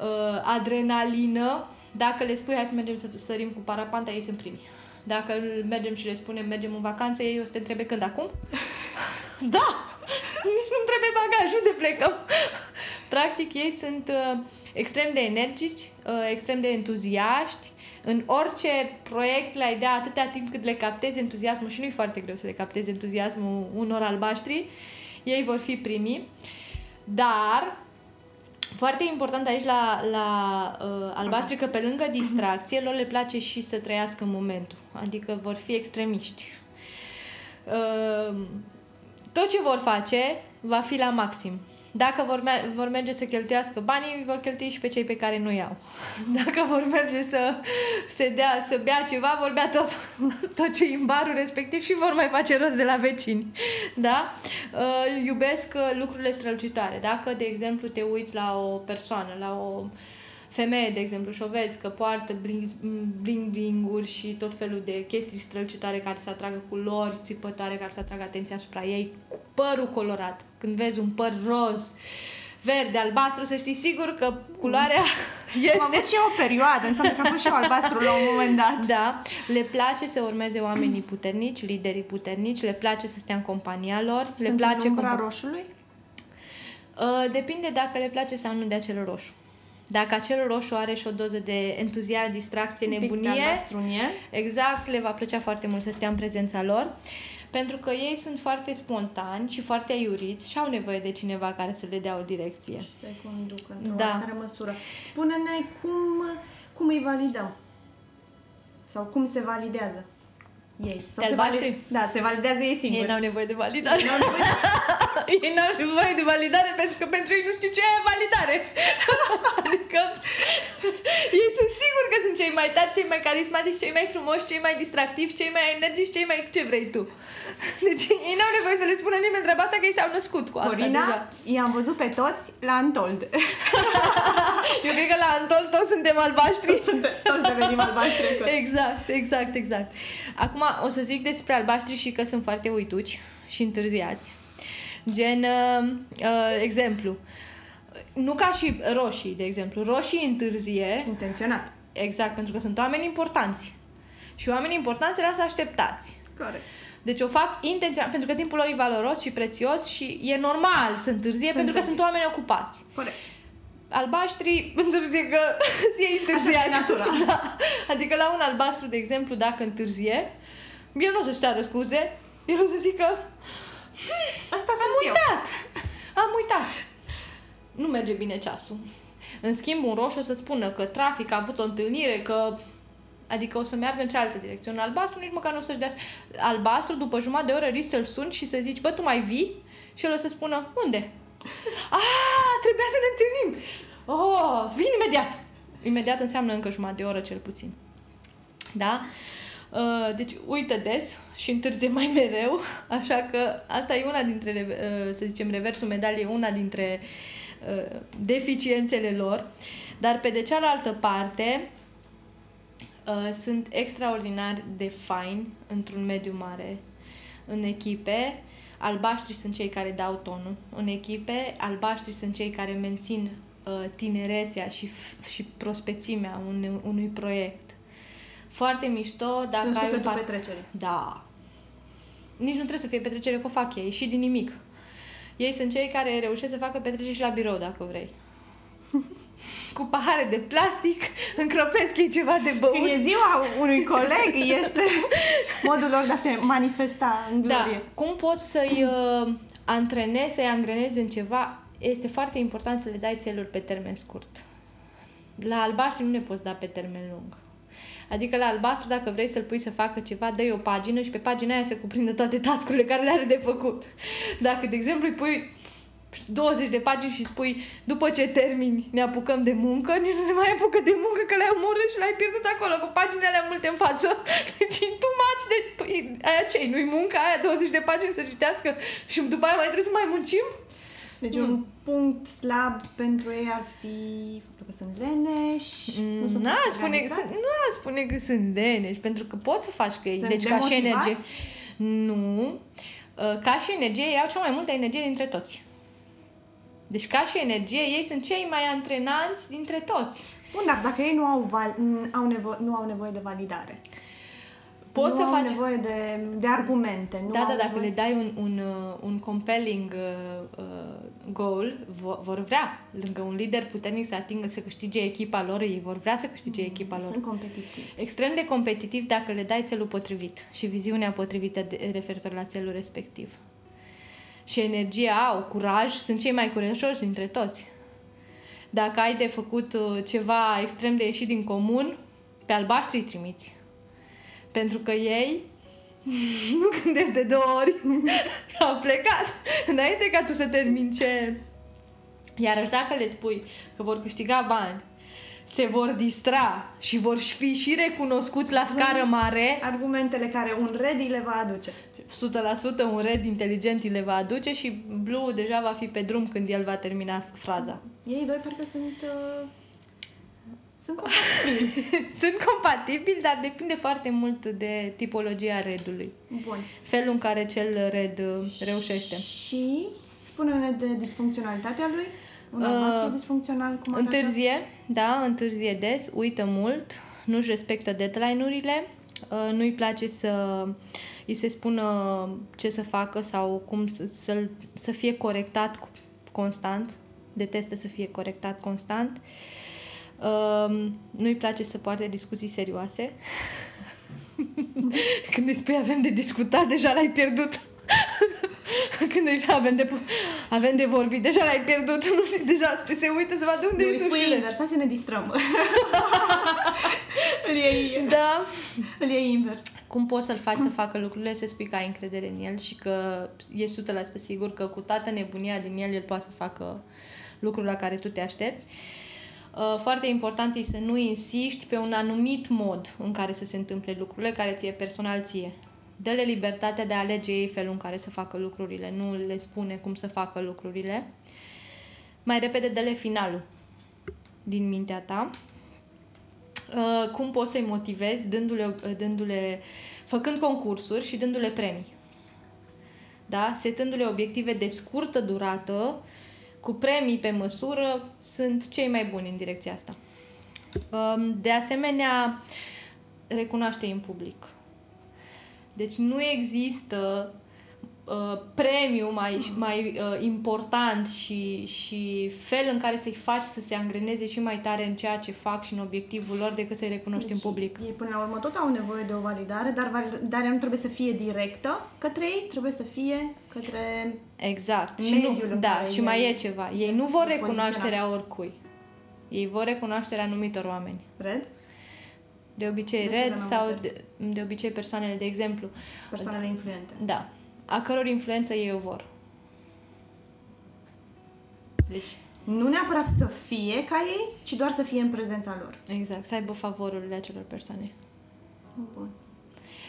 uh, adrenalină. Dacă le spui hai să mergem să sărim cu parapanta, ei sunt primii. Dacă mergem și le spunem mergem în vacanță, ei o să te întrebe când acum? *laughs* da! Nici nu trebuie bagaj, unde plecăm? *laughs* Practic, ei sunt uh, extrem de energici, uh, extrem de entuziaști. În orice proiect le-ai dea atâtea timp cât le captezi entuziasmul și nu e foarte greu să le captezi entuziasmul unor albaștri, ei vor fi primii. Dar foarte important aici la, la uh, albaștri că pe lângă distracție lor le place și să trăiască momentul. Adică vor fi extremiști. Uh, tot ce vor face va fi la maxim. Dacă vor, mer- vor merge să cheltuiască banii, vor cheltui și pe cei pe care nu iau. *laughs* Dacă vor merge să, se dea, să bea ceva, vor bea tot, *laughs* tot ce e în barul respectiv și vor mai face rost de la vecini. *laughs* Da? Uh, iubesc uh, lucrurile strălucitoare. Dacă, de exemplu, te uiți la o persoană, la o femeie, de exemplu, și o vezi că poartă bling-bling-uri și tot felul de chestii strălucitoare care să atragă culori țipătoare, care să atragă atenția asupra ei, cu părul colorat. Când vezi un păr roz, verde, albastru, să știi sigur că culoarea este... Am avut și eu o perioadă, înseamnă că am fost și eu albastru la un moment dat. *laughs* Da, le place să urmeze oamenii puternici, liderii puternici, le place să stea în compania lor, le Sunt place în umbra cum- roșului? Uh, depinde dacă le place sau nu de acel roșu. Dacă acel roșu are și o doză de entuziasm, distracție, Un pic de nebunie, albastru în el. exact, le va plăcea foarte mult să stea în prezența lor, pentru că ei sunt foarte spontani și foarte aiuriți și au nevoie de cineva care să le dea o direcție. Și să-i conducă într-o Da. oarecare măsură. Spune-ne cum, cum îi validăm? Sau cum se validează ei? Sau Pe se albaștri? Da, se validează ei Ei singuri. n-au nevoie de validare. N-au nevoie- *laughs* ei n-au nevoie de validare pentru că pentru ei nu știu ce e validare. *laughs* adică ei sunt siguri că sunt cei mai tari, cei mai carismatici, cei mai frumoși, cei mai distractivi, cei mai energici, cei mai ce vrei tu. *laughs* Deci ei n-au nevoie să le spună nimeni treaba asta că ei s-au născut cu asta Corina, deja. i-am văzut pe toți la Antold. Eu cred că la Antol toți suntem albaștri. Sunt- toți devenim albaștri acolo. Exact, exact, exact. Acum o să zic despre albaștri și că sunt foarte uituci și întârziați. Gen, uh, uh, exemplu, nu ca și roșii, de exemplu. Roșii întârzie, Intenționat. exact, pentru că sunt oameni importanți. Și oamenii importanți era să așteptați. Corect. Deci o fac intenționat, pentru că timpul lor e valoros și prețios și e normal să întârzie, Să pentru că întârzie. sunt oameni ocupați. Corect. Albaștri *laughs* întârzie că e întârziat. Așa e natura. *laughs* Da. Adică la un albastru, de exemplu, dacă întârzie, el nu o să-și ceară scuze, el o să zică Asta am sunt eu. uitat, am uitat. Nu merge bine ceasul. În schimb, un roșu o să spună că trafic a avut o întâlnire, că Adică o să meargă în cealaltă direcție. Un albastru nici măcar nu o să-și dea... Albastru, după jumătate de oră, risci să-l suni și să zici, bă, tu mai vii? Și el o să spună, unde? *laughs* Ah, trebuia să ne întâlnim! Oh, vin imediat! Imediat înseamnă încă jumătate de oră, cel puțin. Da? Uh, Deci uită des și întârzie mai mereu, *laughs* așa că asta e una dintre, uh, să zicem, reversul medaliei, una dintre uh, deficiențele lor. Dar pe de cealaltă parte, uh, sunt extraordinar de faini într-un mediu mare, în echipe. Albaștri sunt cei care dau tonul în echipe, albaștri sunt cei care mențin uh, tinerețea și, f- și prospețimea unui, unui proiect. Foarte mișto dacă Sunt ai un sufletul par- petrecerii. Da. Nici nu trebuie să fie petrecere, că o fac ei, și din nimic. Ei sunt cei care reușesc să facă petrecere și la birou, dacă vrei. *laughs* Cu pahare de plastic, încropesc ei ceva de băut. Când e ziua unui coleg, este *laughs* modul lor de a se manifesta în glorie. Da. Cum poți să-i uh, antrenezi, să-i angrenezi în ceva? Este foarte important să le dai țeluri pe termen scurt. La albaștri nu ne poți da pe termen lung. Adică la albastru, dacă vrei să-l pui să facă ceva, dă o pagină și pe pagina aia se cuprinde toate tascurile care le are de făcut. Dacă, de exemplu, îi pui 20 de pagini și spui după ce termini ne apucăm de muncă, nici nu se mai apucă de muncă că le-ai omorât și l-ai pierdut acolo cu paginile alea multe în față. *laughs* Deci e too much de... Păi, aia ce nu-i muncă aia 20 de pagini să citească și după aia mai trebuie să mai muncim? Deci Mm. un punct slab pentru ei ar fi faptul că sunt leneși, nu sunt Nu foarte spune, organizați. sunt, nu aș spune că sunt leneși, pentru că poți să faci cu ei. Sunt deci ca și demotivați? energie. Nu. Uh, Ca și energie, ei au cea mai multă energie dintre toți. Deci ca și energie, ei sunt cei mai antrenanți dintre toți. Bun, dar dacă ei nu au, val- n- au, nevo- nu au nevoie de validare, Poți nu să au faci... nevoie de, de argumente, nu Da, au da, dacă nevoie... le dai un, un, uh, un compelling uh, uh, goal, vor, vor vrea, lângă un lider puternic să atingă, să câștige echipa lor, ei vor vrea să câștige echipa lor. Sunt competitivi. Extrem de competitiv dacă le dai țelul potrivit și viziunea potrivită de, referitor la țelul respectiv. Și energia au, curaj, sunt cei mai curajoși dintre toți. Dacă ai de făcut uh, ceva extrem de ieșit din comun, pe albaștri îi trimiți. Pentru că ei *laughs* nu gândesc de două ori. *laughs* Au plecat înainte ca tu să termini ce... Iarăși dacă le spui că vor câștiga bani, se vor distra și vor fi și recunoscuți la scară mare, Argumentele care un ready le va aduce. 100% un red inteligent îi le va aduce și Blue deja va fi pe drum când el va termina fraza. Ei doi parcă sunt... Uh, sunt compatibili. *laughs* Sunt compatibili, dar depinde foarte mult de tipologia redului. Bun. Felul în care cel red uh, reușește. Și spune-ne de disfuncționalitatea lui. Un Uh, albastru disfuncțional, cum arată? Întârzie, da, întârzie des, uită mult, nu-și respectă deadline-urile, uh, nu-i place să îi se spună ce să facă sau cum să, să, să fie corectat cu- constant, detestă să fie corectat constant, uh, nu-i place să poarte discuții serioase. *laughs* Când îi spui avem de discutat, deja l-ai pierdut. *laughs* Când îi spui avem de, avem de vorbit, deja l-ai pierdut. *laughs* Nu știu, deja se, se uită să vadă unde Nu, e îi spui sușile. invers, hai să ne distrăm. îl, iei, Da. îl iei invers. Cum poți să-l faci să facă lucrurile, să spui că ai încredere în el și că ești 100% sigur că cu toată nebunia din el, el poate să facă lucrul la care tu te aștepți. Uh, Foarte important e să nu insiști pe un anumit mod în care să se întâmple lucrurile, care ție personal ție. Dă-le libertatea de a alege ei felul în care să facă lucrurile, nu le spune cum să facă lucrurile. Mai repede, dă-le finalul din mintea ta. Uh, cum poți să-i motivezi dându-le, dându-le, făcând concursuri și dându-le premii. Da? Setându-le obiective de scurtă durată cu premii pe măsură, sunt cei mai buni în direcția asta. Um, de asemenea, recunoaște în public. Deci nu există uh, premiu mai, mai uh, important și, și fel în care să-i faci să se angreneze și mai tare în ceea ce fac și în obiectivul lor decât să-i recunoști Deci, în public. Ei până la urmă tot au nevoie de o validare, dar validarea nu trebuie să fie directă către ei, trebuie să fie către... Exact. Și Mediul nu, în da, care și mai el e ceva. Ei este nu vor poziționat. recunoașterea oricui. Ei vor recunoașterea anumitor oameni. Red? De obicei De ce red le-am sau avut? de, de obicei persoanele, de exemplu, Persoanele influente. da, a căror influență ei o vor. Deci, Nu neapărat să fie ca ei, ci doar să fie în prezența lor. exact, să aibă favorurile acelor persoane. Bun.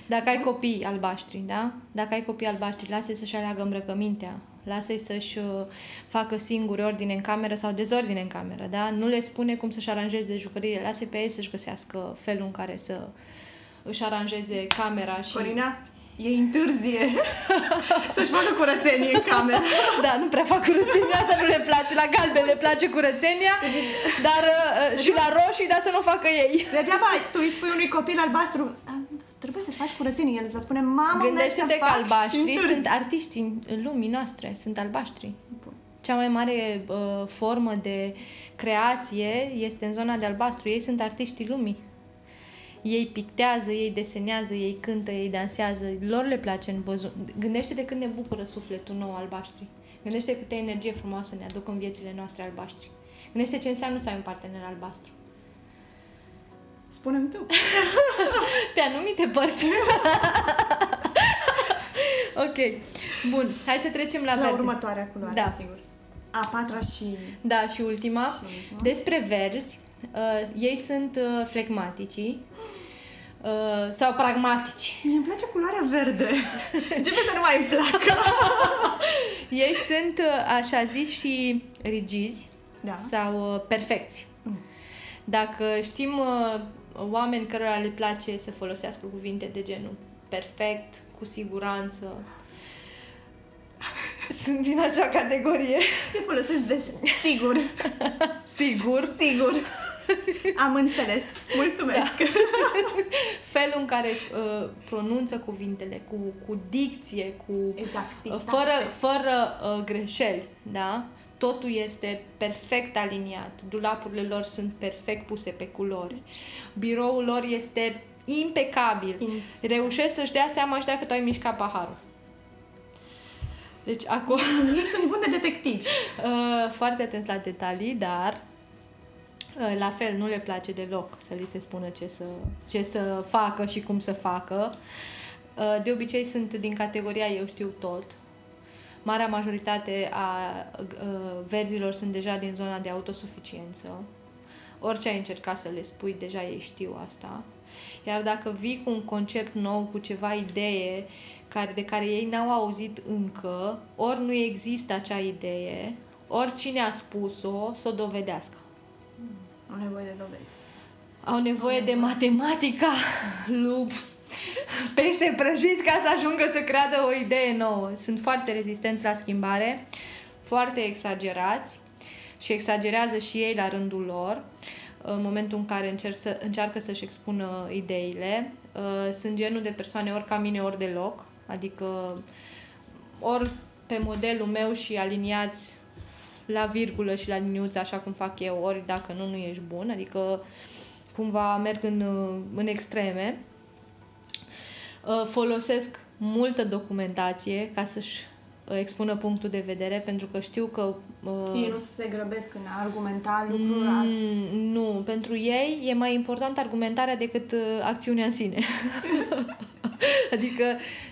Dacă ai copii albaștri, da? Dacă ai copii albaștri, lasă-i să-și aleagă îmbrăcămintea. Lasă-i să-și uh, facă singuri ordine în cameră sau dezordine în cameră, da? Nu le spune cum să-și aranjeze jucăriile. Lasă-i pe ei să-și găsească felul în care să își aranjeze camera și... Corina, e întârzie *laughs* să-și facă curățenie în cameră. Da, nu prea fac curățenia, asta nu le place. La galben le place curățenia, dar uh, și la roșii, dar să nu o facă ei. Degeaba tu îi spui unui copil albastru, "Ah, trebuie să-ți faci curățenie. El îți va spune, mamă, Gândește-te merg să că fac și albaștri întârzi." sunt artiști în lumii noastre, sunt albaștri. Bun. Cea mai mare uh, formă de creație este în zona de albastru. Ei sunt artiștii lumii. Ei pictează, ei desenează, ei cântă, ei dansează. Lor le place în văzut. Gândește-te cât ne bucură sufletul nou albaștri. Gândește câtă energie frumoasă ne aduc în viețile noastre albaștri. Gândește ce înseamnă să ai un partener albastru. Spune-mi tu. *laughs* Pe anumite părți. *laughs* ok. Bun. Hai să trecem la, La verde. următoarea culoare, Da. sigur. A patra și... Da, și ultima. Și ultima. Despre verzi, uh, ei sunt uh, flegmatici uh, sau pragmatici. Mie îmi place culoarea verde. *laughs* Începe să nu mai îmi placă. *laughs* Ei sunt uh, așa zis și rigizi Da. sau uh, perfecți. Mm. Dacă știm uh, oameni cărora le place să folosească cuvinte de genul perfect, cu siguranță, sunt din acea categorie. Le folosesc des. Sigur. *laughs* Sigur. Sigur. *laughs* Am înțeles. Mulțumesc. Da. *laughs* Felul în care uh, pronunță cuvintele, cu, cu dicție, cu Exact. Uh, exact. fără, fără uh, greșeli, da? Totul este perfect aliniat. Dulapurile lor sunt perfect puse pe culori. Biroul lor este impecabil. In- Reușesc să-și dea seama și dacă tu ai mișcat paharul. Deci, acum, Ei sunt buni de detectivi. *laughs* uh, foarte atent la detalii, dar uh, la fel nu le place deloc să li se spună ce să, ce să facă și cum să facă. Uh, De obicei sunt din categoria eu știu tot. Marea majoritate a uh, verzilor sunt deja din zona de autosuficiență. Orice ai încercat să le spui, deja ei știu asta. Iar dacă vii cu un concept nou, cu ceva idee care, de care ei n-au auzit încă, ori nu există acea idee, ori cine a spus-o, să o dovedească. Au nevoie de dovezi. Au nevoie de matematica lui pește prăjit ca să ajungă să creadă o idee nouă. Sunt foarte rezistenți la schimbare, foarte exagerați și exagerează și ei la rândul lor în momentul în care încerc să, încearcă să-și expună ideile. Uh, Sunt genul de persoane ori ca mine, ori deloc, adică ori pe modelul meu și aliniați la virgulă și la liniuță, așa cum fac eu, ori dacă nu, nu ești bun, adică cumva merg în, în extreme. Uh, Folosesc multă documentație ca să-și uh, expună punctul de vedere, pentru că știu că... uh, Ei nu se grăbesc în a argumenta lucruri mm. Mm, nu, pentru ei e mai important argumentarea decât uh, acțiunea în sine. *laughs* adică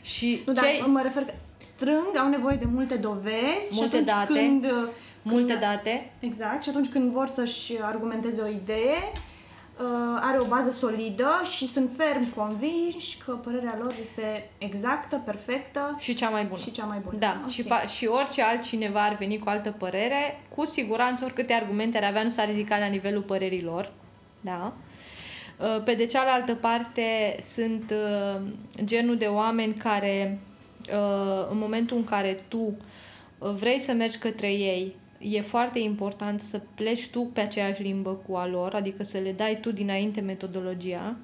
și Nu, dar cei, mă refer că strâng, au nevoie de multe dovezi și Multe atunci date. când... uh, multe când, date, Exact, și atunci când vor să-și argumenteze o idee, uh, are o bază solidă și sunt ferm convinși că părerea lor este exactă, perfectă și cea mai bună. și cea mai bună. Da, Ok. și, pa- și orice altcineva ar veni cu altă părere, cu siguranță oricâte argumente ar avea nu s-ar ridica la nivelul părerilor. Da? Uh, Pe de cealaltă parte sunt uh, genul de oameni care uh, în momentul în care tu uh, vrei să mergi către ei, e foarte important să pleci tu pe aceeași limbă cu a lor, adică să le dai tu dinainte metodologia.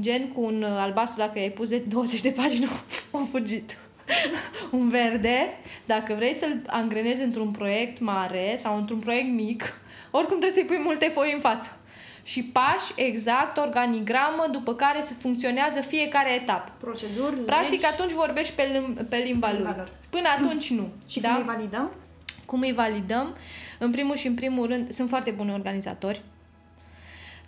Gen cu un albastru, dacă i-ai pus de 20 de pagini, *laughs* au fugit. *laughs* un verde, dacă vrei să-l angrenezi într-un proiect mare sau într-un proiect mic, *laughs* oricum trebuie să-i pui multe foi în față. Și pași exact, organigramă, după care se funcționează fiecare etapă. Proceduri, Practic legi, atunci vorbești pe, lim- pe limba lui. Limba lor. Până atunci nu. *clears throat* și da? cum îi validăm? Cum îi validăm? În primul și în primul rând, sunt foarte buni organizatori.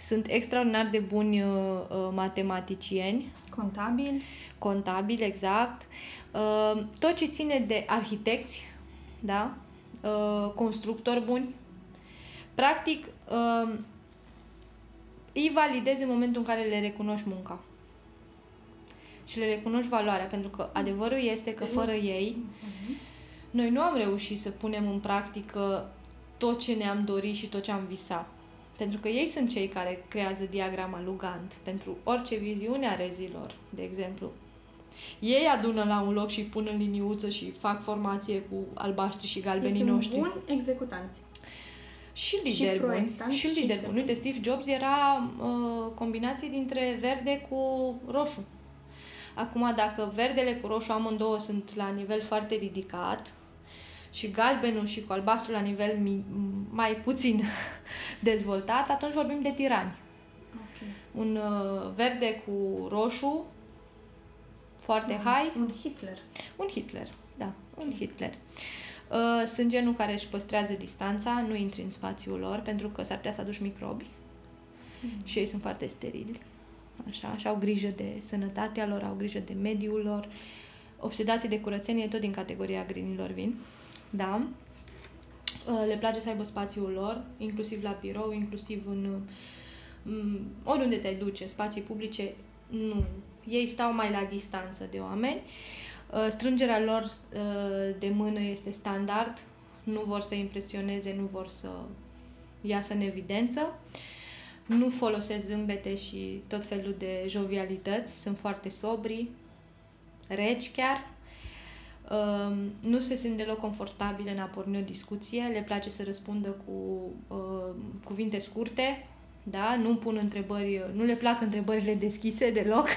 Sunt extraordinar de buni uh, uh, matematicieni, Contabil. contabili, exact. Uh, tot ce ține de arhitecți, da? Uh, constructori buni. Practic, uh, îi validezi în momentul în care le recunoști munca. Și le recunoști valoarea, pentru că adevărul este că fără ei, noi nu am reușit să punem în practică tot ce ne-am dorit și tot ce am visat. Pentru că ei sunt cei care creează diagrama lui Gantt pentru orice viziune a rezilor, de exemplu. Ei adună la un loc și pun în liniuță și fac formație cu albaștri și galbenii Ei sunt noștri. buni executanți. Și Și lideri buni. proiectanți Și și lideri buni. Uite, proiectanți. Steve Jobs era uh, combinație dintre verde cu roșu. Acum, dacă verdele cu roșu amândouă sunt la nivel foarte ridicat și galbenul și cu albastru la nivel mi- mai puțin *laughs* dezvoltat, atunci vorbim de tirani. Ok. Un uh, verde cu roșu foarte high, Un Hitler. un Hitler, da, un Hitler. Uh, sunt genul care își păstrează distanța, nu intri în spațiul lor, pentru că s-ar putea să aduci microbi și ei sunt foarte sterili. Așa, și au grijă de sănătatea lor, au grijă de mediul lor. Obsedații de curățenie tot din categoria grinilor vin. Da. Uh, Le place să aibă spațiul lor, inclusiv la birou, inclusiv în mm, oriunde te duce, spații publice, nu. Ei stau mai la distanță de oameni. Uh, Strângerea lor uh, de mână este standard, nu vor să impresioneze, nu vor să iasă în evidență. Nu folosesc zâmbete și tot felul de jovialități, sunt foarte sobri, reci chiar. Um, nu se simt deloc confortabile în a porni o discuție, le place să răspundă cu uh, cuvinte scurte, da? Nu pun întrebări, nu le plac întrebările deschise deloc.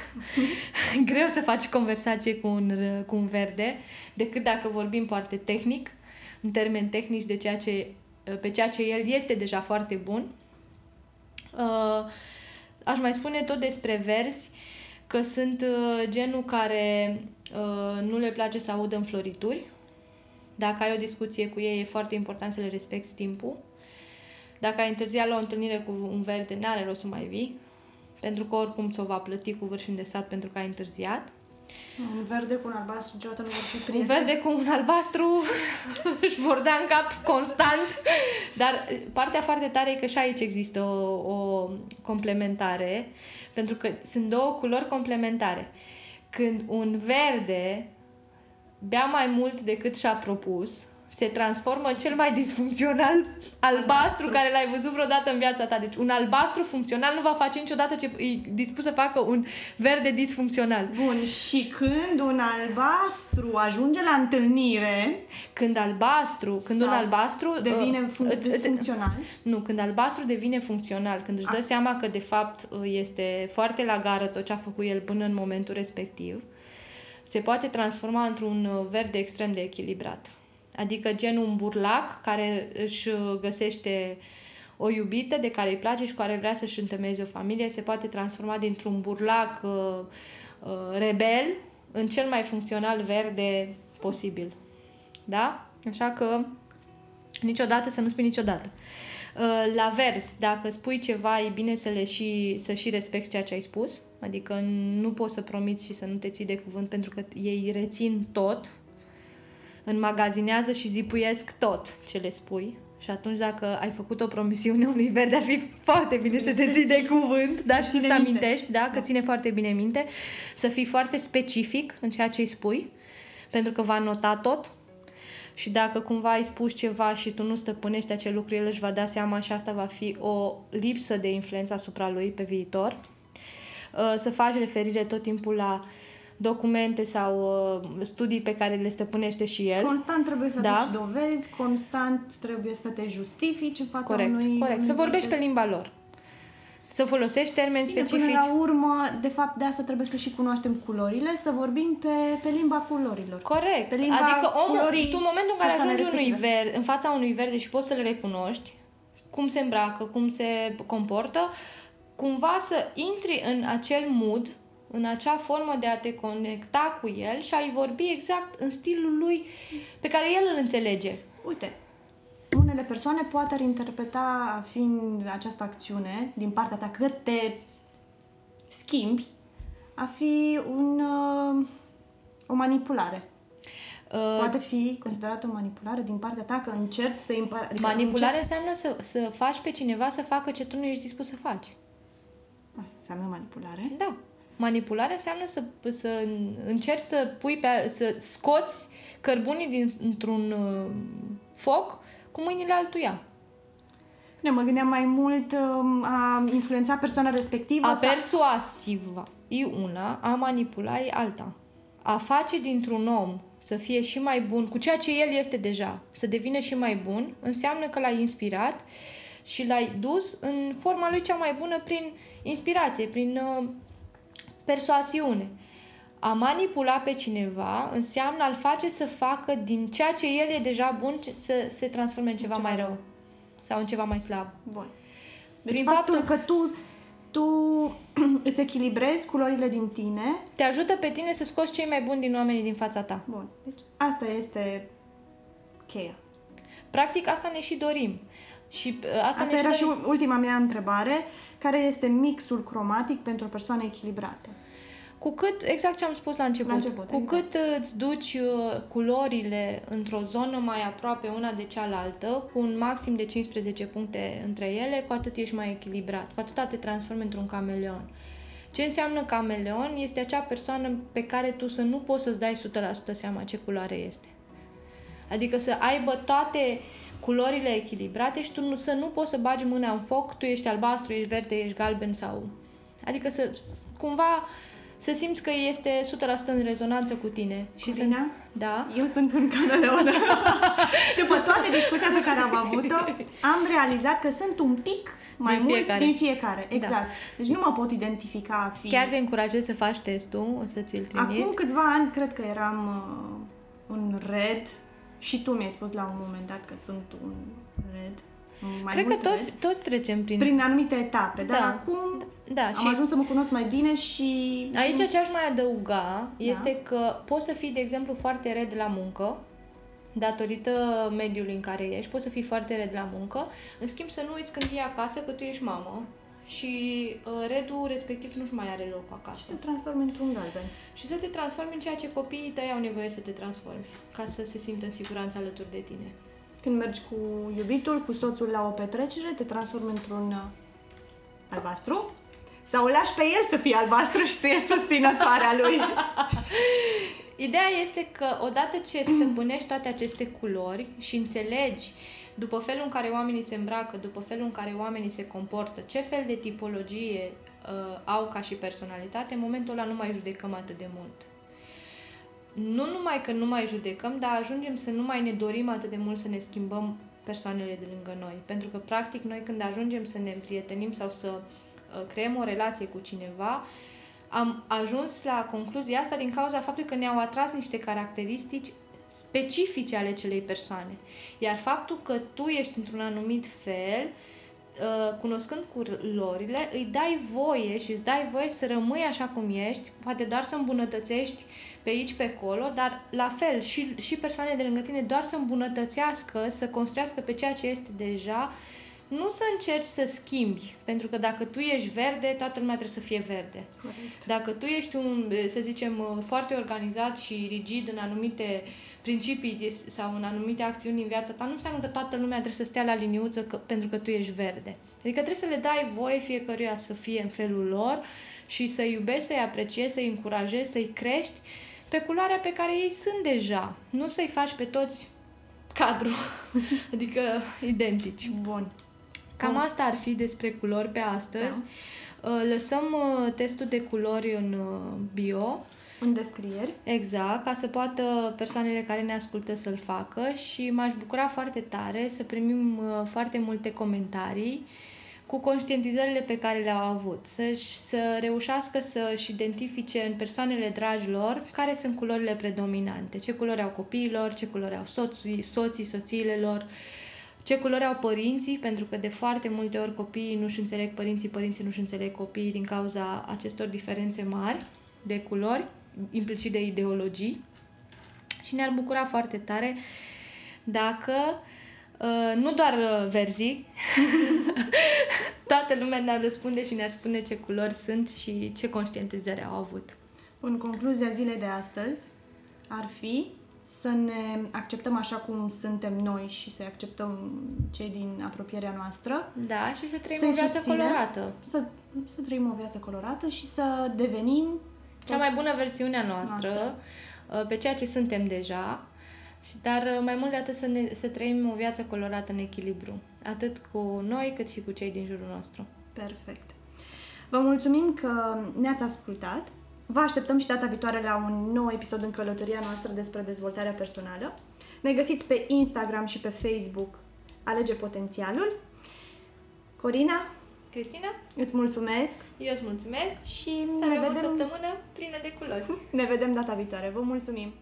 *laughs* Greu să faci conversație cu un, r- cu un verde, decât dacă vorbim foarte tehnic, în termeni tehnici de ceea ce, pe ceea ce el este deja foarte bun. Uh, aș mai spune tot despre verzi că sunt uh, genul care uh, nu le place să audă înflorituri. Dacă ai o discuție cu ei, e foarte important să le respecti timpul. Dacă ai întârziat la o întâlnire cu un verde, n-are rost să mai vii, pentru că oricum ți-o va plăti cu vârf și îndesat pentru că ai întârziat. Un verde cu un albastru niciodată nu vor fi Un prieteni. verde cu un albastru *laughs* își vor da în cap constant. Dar partea foarte tare e că și aici există o, o complementare, pentru că sunt două culori complementare. Când un verde bea mai mult decât și-a propus, se transformă în cel mai disfuncțional albastru care l-ai văzut vreodată în viața ta. Deci un albastru funcțional nu va face niciodată ce e dispus să facă un verde disfuncțional. Bun, și când un albastru ajunge la întâlnire, Când albastru, când un Sau albastru devine uh, fun- îți- îți- disfuncțional. Nu, când albastru devine funcțional, când își dă Ah. seama că de fapt uh, este foarte la gară tot ce a făcut el până în momentul respectiv, se poate transforma într-un uh, verde extrem de echilibrat. Adică genul un burlac care își uh, găsește o iubită de care îi place și cu care vrea să-și întemeieze o familie, se poate transforma dintr-un burlac uh, uh, rebel în cel mai funcțional verde posibil. Da? Așa că niciodată să nu spui niciodată. Uh, La vers, dacă spui ceva, e bine să, le și, să și respecti ceea ce ai spus. Adică nu poți să promiți și să nu te ții de cuvânt pentru că ei rețin tot, înmagazinează și zipuiesc tot ce le spui. Și atunci dacă ai făcut o promisiune unui verde, ar fi foarte bine să te ții de cuvânt, dar și Ține să-ți minte. amintești, da, că Da. ține foarte bine minte, să fii foarte specific în ceea ce îi spui, pentru că va nota tot și dacă cumva ai spus ceva și tu nu stăpânești acel lucru, el își va da seama și asta va fi o lipsă de influență asupra lui pe viitor. Uh, Să faci referire tot timpul la documente sau uh, studii pe care le stăpânește și el. Constant trebuie să Da. aduci dovezi, constant trebuie să te justifici în fața Corect, unui... corect. Să unui vorbești pe proiect. limba lor. Să folosești termeni Bine, specifici. Până la urmă, de fapt, de asta trebuie să și cunoaștem culorile, să vorbim pe, pe limba culorilor. Corect. Pe limba adică omul, culorii tu în momentul în care persoanei ajungi unui respective. ver, în fața unui verde și poți să-l recunoști, cum se îmbracă, cum se comportă, cumva să intri în acel mood, în acea formă de a te conecta cu el și a-i vorbi exact în stilul lui pe care el îl înțelege. Uite, unele persoane poate ar interpreta fiind această acțiune din partea ta că te schimbi a fi un, uh, o manipulare. Uh, Poate fi considerată o manipulare din partea ta că încerci să împa- adică Manipulare înseamnă să, să faci pe cineva să facă ce tu nu ești dispus să faci. Încerci... Asta înseamnă manipulare. Da. Manipularea înseamnă să, să încerci să pui pe, să scoți cărbunii dintr-un uh, foc cu mâinile altuia. Ne mă gândeam mai mult um, a influența persoana respectivă A sau- persuasiva e una, a manipula e alta. A face dintr-un om să fie și mai bun cu ceea ce el este deja, să devină și mai bun, înseamnă că l-ai inspirat și l-ai dus în forma lui cea mai bună prin inspirație, prin uh, persoasiune. A manipula pe cineva înseamnă a-l face să facă din ceea ce el e deja bun ce- să se transforme în ceva, ceva mai rău. rău sau în ceva mai slab. Bun. Deci Prin faptul faptul- că tu, tu *clears throat* îți echilibrezi culorile din tine, Te ajută pe tine să scoți cei mai buni din oamenii din fața ta. bun, deci asta este cheia. Practic, asta ne și dorim. Și uh, asta, Asta, ne era și și dorim. ultima mea întrebare, care este mixul cromatic pentru o persoană echilibrată? Cu cât, exact ce am spus la început, La început, cu exact. cât uh, îți duci uh, culorile într-o zonă mai aproape una de cealaltă, cu un maxim de 15 puncte între ele, cu atât ești mai echilibrat, cu atât te transformi într-un cameleon. Ce înseamnă cameleon? Este acea persoană pe care tu să nu poți să-ți dai 100% seama ce culoare este. Adică să aibă toate culorile echilibrate și tu nu, să nu poți să bagi mâna în foc, tu ești albastru, ești verde, ești galben sau... Adică să cumva să simți că este 100% în rezonanță cu tine. Și să... Corina? Da? Eu sunt un cameleon. *laughs* După toată discuția pe care am avut-o, am realizat că sunt un pic mai Din mult fiecare. din fiecare. Da. Exact. Deci nu mă pot identifica a fi... Chiar te încurajez să faci testul, o să ți-l trimit. Acum câțiva ani cred că eram uh, un red și tu mi-ai spus la un moment dat că sunt un red. Mai Cred că mult toți, red, toți trecem prin... prin anumite etape, dar Da. acum Da, am și ajuns să mă cunosc mai bine și... Aici și ce aș mai adăuga este că poți să fii, de exemplu, foarte red la muncă, datorită mediului în care ești, poți să fii foarte red la muncă, în schimb să nu uiți când vii acasă că tu ești mamă și uh, redul respectiv nu-și mai are loc acasă. te transformi într-un galben. Și să te transformi în ceea ce copiii tăi au nevoie să te transformi, ca să se simtă în siguranță alături de tine. Când mergi cu iubitul, cu soțul la o petrecere, te transformi într-un uh, albastru sau îl lași pe el să fie albastru și tu ești susținătoarea lui. *laughs* Ideea este că odată ce stăpânești toate aceste culori și înțelegi după felul în care oamenii se îmbracă, după felul în care oamenii se comportă, ce fel de tipologie uh, au ca și personalitate, în momentul ăla nu mai judecăm atât de mult. Nu numai că nu mai judecăm, dar ajungem să nu mai ne dorim atât de mult să ne schimbăm persoanele de lângă noi. Pentru că, practic, noi când ajungem să ne împrietenim sau să uh, creăm o relație cu cineva, am ajuns la concluzia asta din cauza faptului că ne-au atras niște caracteristici specifice ale celei persoane. Iar faptul că tu ești într-un anumit fel, uh, cunoscând culorile, îi dai voie și îți dai voie să rămâi așa cum ești, poate doar să îmbunătățești pe aici, pe acolo, dar la fel și, și persoanele de lângă tine doar să îmbunătățească, să construiască pe ceea ce este deja, nu să încerci să schimbi, pentru că dacă tu ești verde, toată lumea trebuie să fie verde. Corect. Dacă tu ești un, să zicem, foarte organizat și rigid în anumite principii de, sau în anumite acțiuni în viața ta, nu înseamnă că toată lumea trebuie să stea la liniuță că, pentru că tu ești verde. Adică trebuie să le dai voie fiecăruia să fie în felul lor și să-i iubești, să-i apreciezi, să-i încurajezi, să-i crești pe culoarea pe care ei sunt deja. Nu să-i faci pe toți cadru, *laughs* adică identici. Bun. Cam Bun. asta ar fi despre culori pe astăzi. Uh, Lăsăm uh, testul de culori în uh, bio În descrieri. Exact, ca să poată persoanele care ne ascultă să-l facă și m-aș bucura foarte tare să primim uh, foarte multe comentarii cu conștientizările pe care le-au avut, să, să reușească să-și identifice în persoanele dragilor care sunt culorile predominante, ce culori au copiilor, ce culori au soții, soții soțiile lor, ce culori au părinții, pentru că de foarte multe ori copiii nu-și înțeleg părinții, părinții nu-și înțeleg copiii din cauza acestor diferențe mari de culori, implicit de ideologii. Și ne-ar bucura foarte tare dacă uh, nu doar uh, verzii, *laughs* toată lumea ne-ar răspunde și ne-ar spune ce culori sunt și ce conștientizare au avut. În concluzia zilei de astăzi ar fi să ne acceptăm așa cum suntem noi și să acceptăm cei din apropierea noastră. Da, și să trăim o viață susținem, colorată. Să, să trăim o viață colorată și să devenim cea mai bună versiune a noastră, noastră, uh, pe ceea ce suntem deja, dar uh, mai mult de atât să, ne, să trăim o viață colorată în echilibru, atât cu noi cât și cu cei din jurul nostru. Perfect. Vă mulțumim că ne-ați ascultat. Vă așteptăm și data viitoare la un nou episod în călătoria noastră despre dezvoltarea personală. Ne găsiți pe Instagram și pe Facebook Alege Potențialul. Corina, Cristina, îți mulțumesc. Eu îți mulțumesc și să ne vedem o săptămână plină de culori. *laughs* Ne vedem data viitoare. Vă mulțumim!